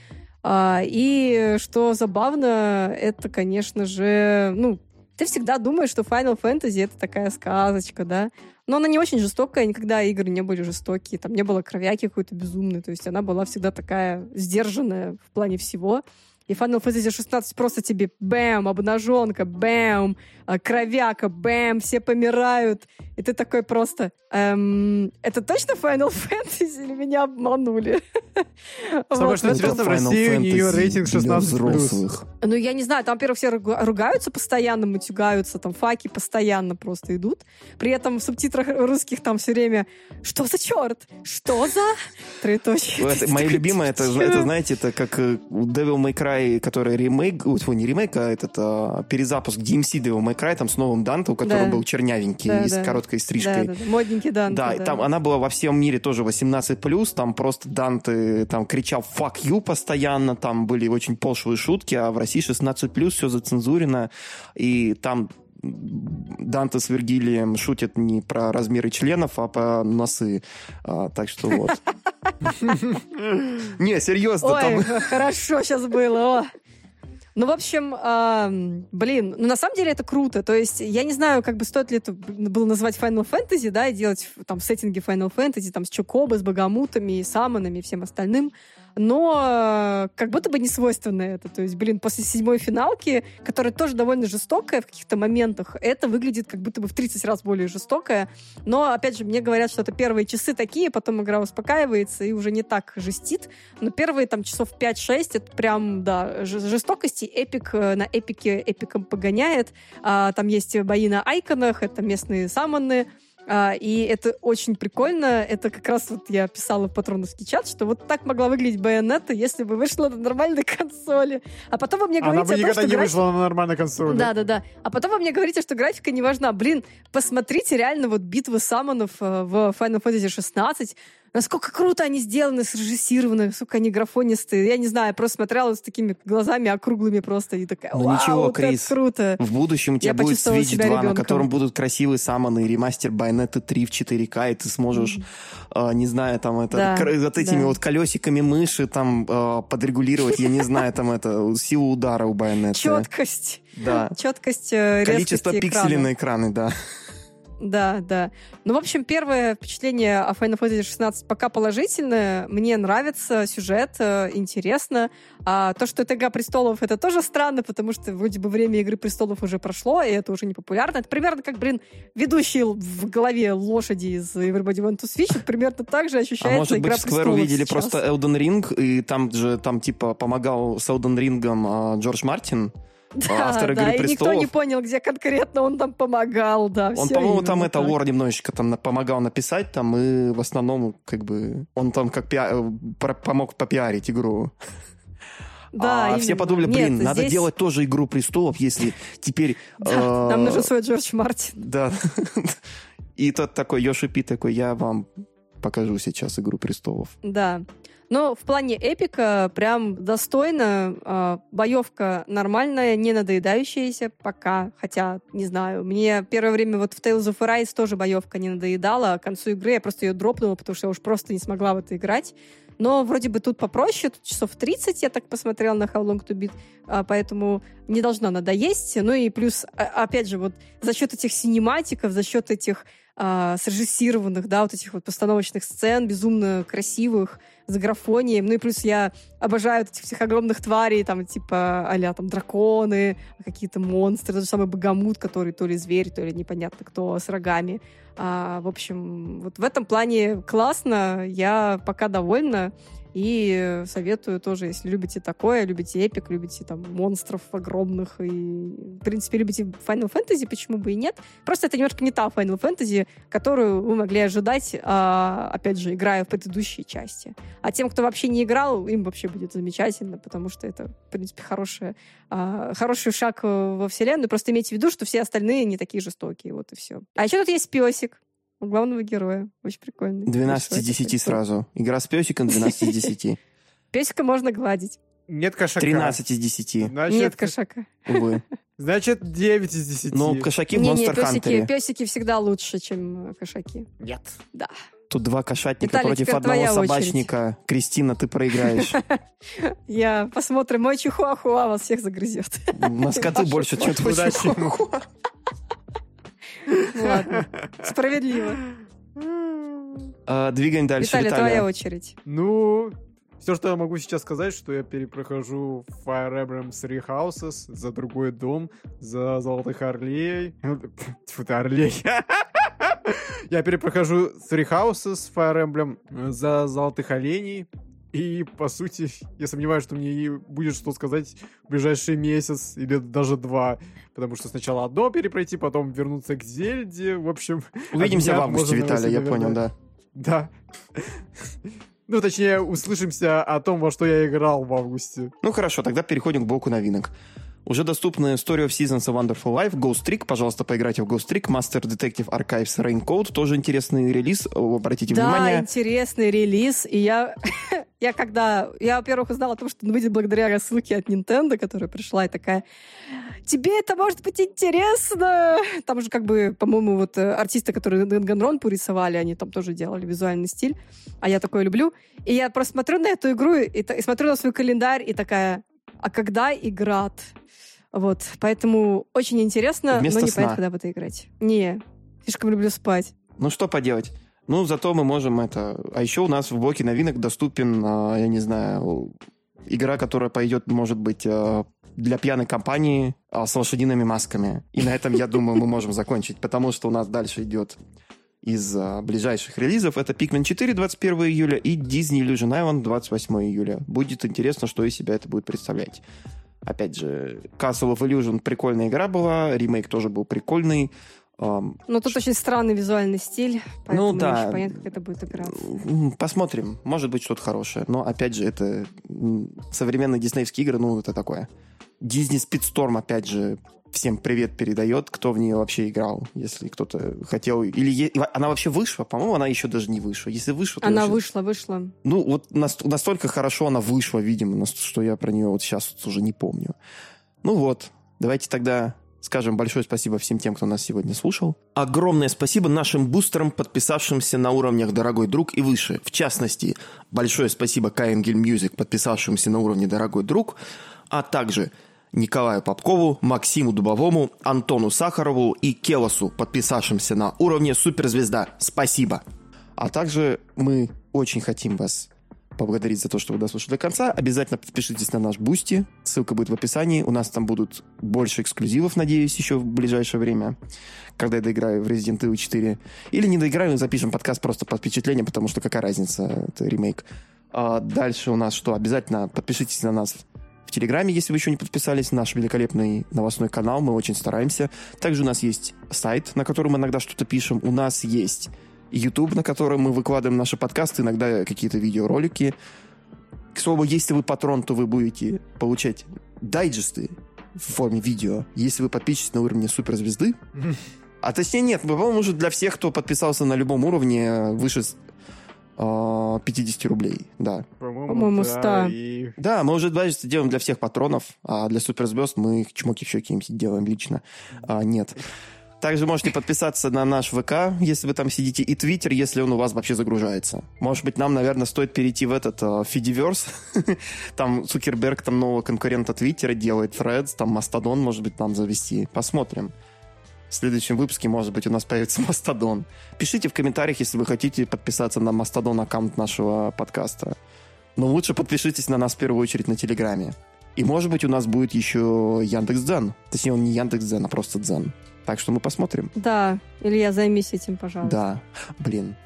А, и что забавно, это, конечно же, ну, ты всегда думаешь, что Final Fantasy это такая сказочка, да? Но она не очень жестокая, никогда игры не были жестокие, там не было кровяки какой-то безумной, то есть она была всегда такая сдержанная в плане всего. И Final Fantasy 16 просто тебе бэм, обнаженка, бэм, а, кровяка, бэм, все помирают. И ты такой просто, эм, это точно Final [laughs] Fantasy или меня обманули? Самое Вот, что интересно, в Final России у нее Fantasy рейтинг для 16+. взрослых. Ну, я не знаю, там, во-первых, все руга- ругаются постоянно, мутюгаются, там факи постоянно просто идут. При этом в субтитрах русских там все время «Что за черт? Что за...» Троеточие. Это, мои любимые, это, знаете, это как э, Devil May Cry, который ремейк, ой, не ремейк, а этот а, перезапуск DMC Devil May Cry, там с новым Данте, у которого был чернявенький Да, и с да. Короткой Да, стрижкой. да, да, модненький Данте, Да, да. там она была во всем мире тоже 18+, там просто Данте там кричал «fuck you» постоянно, там были очень пошлые шутки, а в России 16+, все зацензурено, и там Данте с Вергилием шутят не про размеры членов, а про носы. А, так что вот. [laughs] Не, серьезно, Ой, хорошо сейчас было. Ну, в общем, ам, блин, ну на самом деле это круто. То есть я не знаю, как бы стоит ли это было назвать Final Fantasy, да, и делать там сеттинги Final Fantasy, там с Чокобо, с богомутами, самонами и всем остальным. Но э, как будто бы не свойственно это. То есть, блин, после седьмой финалки, которая тоже довольно жестокая в каких-то моментах, это выглядит как будто бы в 30 раз более жестокая. Но, опять же, мне говорят, что это первые часы такие, потом игра успокаивается и уже не так жестит. Но первые там часов 5-6 это прям, да, жестокости. Эпик э, на эпике эпиком погоняет. А, там есть бои на айконах, это местные самоны. А, и это очень прикольно. Это как раз вот я писала в патроновский чат, что вот так могла выглядеть байонета, если бы вышла на нормальной [laughs] консоли. А потом вы мне Она говорите бы о том, никогда что не графика- вышла на нормальной консоли. да, да, да. А потом вы мне говорите, что графика не важна. Блин, посмотрите реально вот битвы самонов э, в Final Fantasy 16. Насколько круто они сделаны, срежиссированы, насколько они графонистые. Я не знаю, я просто смотрела с такими глазами округлыми просто и такая, Ну ничего, вот это Крис. круто. В будущем у тебя Я будет Switch себя 2, на ребенком. котором будут красивые самоны, ремастер Байонета 3 в 4К, и ты сможешь, а, не знаю, там это, Да, кр- вот этими да. вот колесиками мыши там а, подрегулировать, я не знаю, там это, силу удара у Байонета. Четкость. Да. Четкость, э, Количество пикселей на экраны, да. Да, да. Ну, в общем, первое впечатление о Final Fantasy 16 пока положительное. Мне нравится сюжет, э, интересно. А то, что это Игра престолов, это тоже странно, потому что вроде бы время Игры престолов уже прошло, и это уже не популярно. Это примерно как, блин, ведущий в голове лошади из Everybody Want to Switch. Это примерно так же А ощущается может Игра быть, в Square увидели сейчас. просто Elden Ring, и там же, там типа помогал с Elden Ring Джордж Мартин, Да, автор да, «Игры и никто престолов». не понял, где конкретно он там помогал, да. Он, по-моему, там это лор немножечко там помогал написать там, и в основном, как бы, он там как пиа- э, помог попиарить игру. Да, а все именно. подумали, Нет, блин, надо здесь- делать тоже игру престолов, если теперь... [laughs] Э, нам нужен свой Джордж Мартин. Да. [laughs] И тот такой, Йоши Пи такой, я вам покажу сейчас игру престолов. Да. Но в плане эпика прям достойно. а, Боевка нормальная, не надоедающаяся пока. Хотя, не знаю, мне первое время вот в Tales of Arise тоже боевка не надоедала. А к концу игры я просто ее дропнула, потому что я уж просто не смогла в это играть. Но вроде бы тут попроще, тут часов 30, я так посмотрела на How Long to Beat, а, поэтому не должна надоесть. Ну и плюс, опять же, вот за счет этих синематиков, за счет этих а, срежиссированных, да, вот этих вот постановочных сцен, безумно красивых, с графонием. Ну и плюс я обожаю этих всех огромных тварей, там, типа, а там драконы, какие-то монстры, тот же самый богомут, который то ли зверь, то ли непонятно кто, с рогами. А, в общем, вот в этом плане классно, я пока довольна. И советую тоже, если любите такое, любите эпик, любите там монстров огромных и, в принципе, любите Final Fantasy, почему бы и нет. Просто это немножко не та Final Fantasy, которую вы могли ожидать, а, опять же, играя в предыдущие части. А тем, кто вообще не играл, им вообще будет замечательно, потому что это, в принципе, хорошая, а, хороший шаг э, во вселенную. Просто имейте в виду, что все остальные не такие жестокие, вот и все. А еще тут есть песик у главного героя. Очень прикольный. 12 из 10 сразу. Игра с песиком 12 из 10. [laughs] Песика можно гладить. Нет кошака. 13 из 10, Значит, Нет кошака. увы. [laughs] Значит, 9 из 10. Но кошаки в Не-не, Monster песики, Hunter. песики всегда лучше, чем э, кошаки. Нет. Да. Тут два кошатника Виталий, против одного твоя очередь. собачника. Кристина, ты проиграешь. [laughs] Я посмотрим, мой чихуахуа вас всех загрызет. Москоты больше, чем твой чихуахуа. Ладно, справедливо. А, Двигаем дальше, Виталий, твоя очередь. Ну, все, что я могу сейчас сказать, что я перепрохожу Fire Emblem Three Houses за другой дом, за Золотых Орлей. [laughs] Тьфу ты, Орлей. [laughs] Я перепрохожу Three Houses Fire Emblem э, за золотых оленей. И, по сути, я сомневаюсь, что мне будет что сказать в ближайший месяц или даже два. Потому что сначала одно перепройти, потом вернуться к Зельде. В общем... Увидимся в августе, Виталий, я понял, да. Да. Ну, точнее, услышимся о том, во что я играл в августе. Ну, хорошо, тогда переходим к блоку новинок. Уже доступны Story of Seasons A Wonderful Life, Ghost Trick, пожалуйста, поиграйте в Ghost Trick, Master Detective Archives Raincoat, тоже интересный релиз, обратите да, внимание. Да, интересный релиз, и я, [laughs] я когда, я, во-первых, узнала о том, что он выйдет благодаря рассылке от Nintendo, которая пришла, и такая, тебе это может быть интересно! Там же как бы, по-моему, вот э, артисты, которые Данганронпу рисовали, они там тоже делали визуальный стиль, а я такое люблю. И я просто смотрю на эту игру и, и смотрю на свой календарь и такая, а когда играт? Вот, поэтому очень интересно, Вместо но не сна. понятно, когда в это играть. Не, слишком люблю спать. Ну, что поделать? Ну, зато мы можем это... А еще у нас в блоке новинок доступен, а, я не знаю, игра, которая пойдет, может быть, а, для пьяной компании а, с лошадиными масками. И на этом, я думаю, мы можем закончить, потому что у нас дальше идет из а, ближайших релизов. Это Pikmin 4 21 июля и Disney Illusion Island 28 июля. Будет интересно, что из себя это будет представлять. Опять же, Castle of Illusion прикольная игра была, ремейк тоже был прикольный. Но тут Ш... очень странный визуальный стиль, поэтому ну, да. не очень понятно, как это будет играться. Посмотрим. Может быть, что-то хорошее. Но, опять же, это современные диснеевские игры, ну, это такое. Disney Speedstorm, опять же, всем привет передает, кто в нее вообще играл, если кто-то хотел... Или она вообще вышла? По-моему, она еще даже не вышла. Если вышла, то Она вообще... вышла, вышла. Ну, вот настолько хорошо она вышла, видимо, что я про нее вот сейчас вот уже не помню. Ну вот, давайте тогда скажем большое спасибо всем тем, кто нас сегодня слушал. Огромное спасибо нашим бустерам, подписавшимся на уровнях «Дорогой друг» и выше. В частности, большое спасибо Каенгель Music, подписавшимся на уровне «Дорогой друг», а также Николаю Попкову, Максиму Дубовому, Антону Сахарову и Келосу, подписавшимся на уровне суперзвезда. Спасибо. А также мы очень хотим вас поблагодарить за то, что вы дослушали до конца. Обязательно подпишитесь на наш Boosty. Ссылка будет в описании. У нас там будут больше эксклюзивов, надеюсь, еще в ближайшее время, когда я доиграю в Resident Evil 4. Или не доиграю, запишем подкаст просто по впечатлениям, потому что какая разница, это ремейк. А дальше у нас что? Обязательно подпишитесь на нас Телеграме, если вы еще не подписались, наш великолепный новостной канал, мы очень стараемся. Также у нас есть сайт, на котором мы иногда что-то пишем. У нас есть YouTube, на котором мы выкладываем наши подкасты, иногда какие-то видеоролики. К слову, если вы патрон, то вы будете получать дайджесты в форме видео, если вы подпишетесь на уровне суперзвезды. [laughs] А точнее нет, по-моему, уже для всех, кто подписался на любом уровне выше 50 рублей, да. По-моему, 100. да, и... Да, мы уже дайджесты делаем для всех патронов, а для суперзвезд мы их чмоки в щеки им делаем лично. А, нет. Также можете подписаться на наш ВК, если вы там сидите, и Твиттер, если он у вас вообще загружается. Может быть, нам, наверное, стоит перейти в этот uh, Фидиверс. [laughs] там Цукерберг там нового конкурента Твиттера делает, Фредс, там Мастодон, может быть, нам завести. Посмотрим. В следующем выпуске, может быть, у нас появится [laughs] Мастодон. Пишите в комментариях, если вы хотите подписаться на Mastodon аккаунт нашего подкаста. Но лучше подпишитесь на нас в первую очередь на Телеграме. И, может быть, у нас будет еще Яндекс.Дзен. Точнее, он не Яндекс.Дзен, а просто Дзен. Так что мы посмотрим. Да, Илья, займись этим, пожалуйста. Да, блин.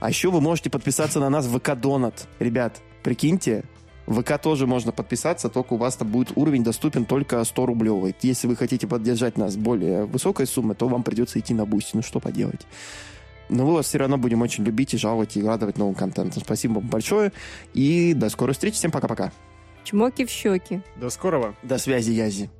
А еще вы можете подписаться на нас в ВК Донат. Ребят, прикиньте, в ВК тоже можно подписаться, только у вас там будет уровень доступен только 100 рублевый. Если вы хотите поддержать нас более высокой суммой, то вам придется идти на Boosty. Ну что поделать. Но мы вас все равно будем очень любить и жаловать, и радовать новым контентом. Спасибо вам большое. И до скорой встречи. Всем пока-пока. Чмоки в щеки. До скорого. До связи, Язи.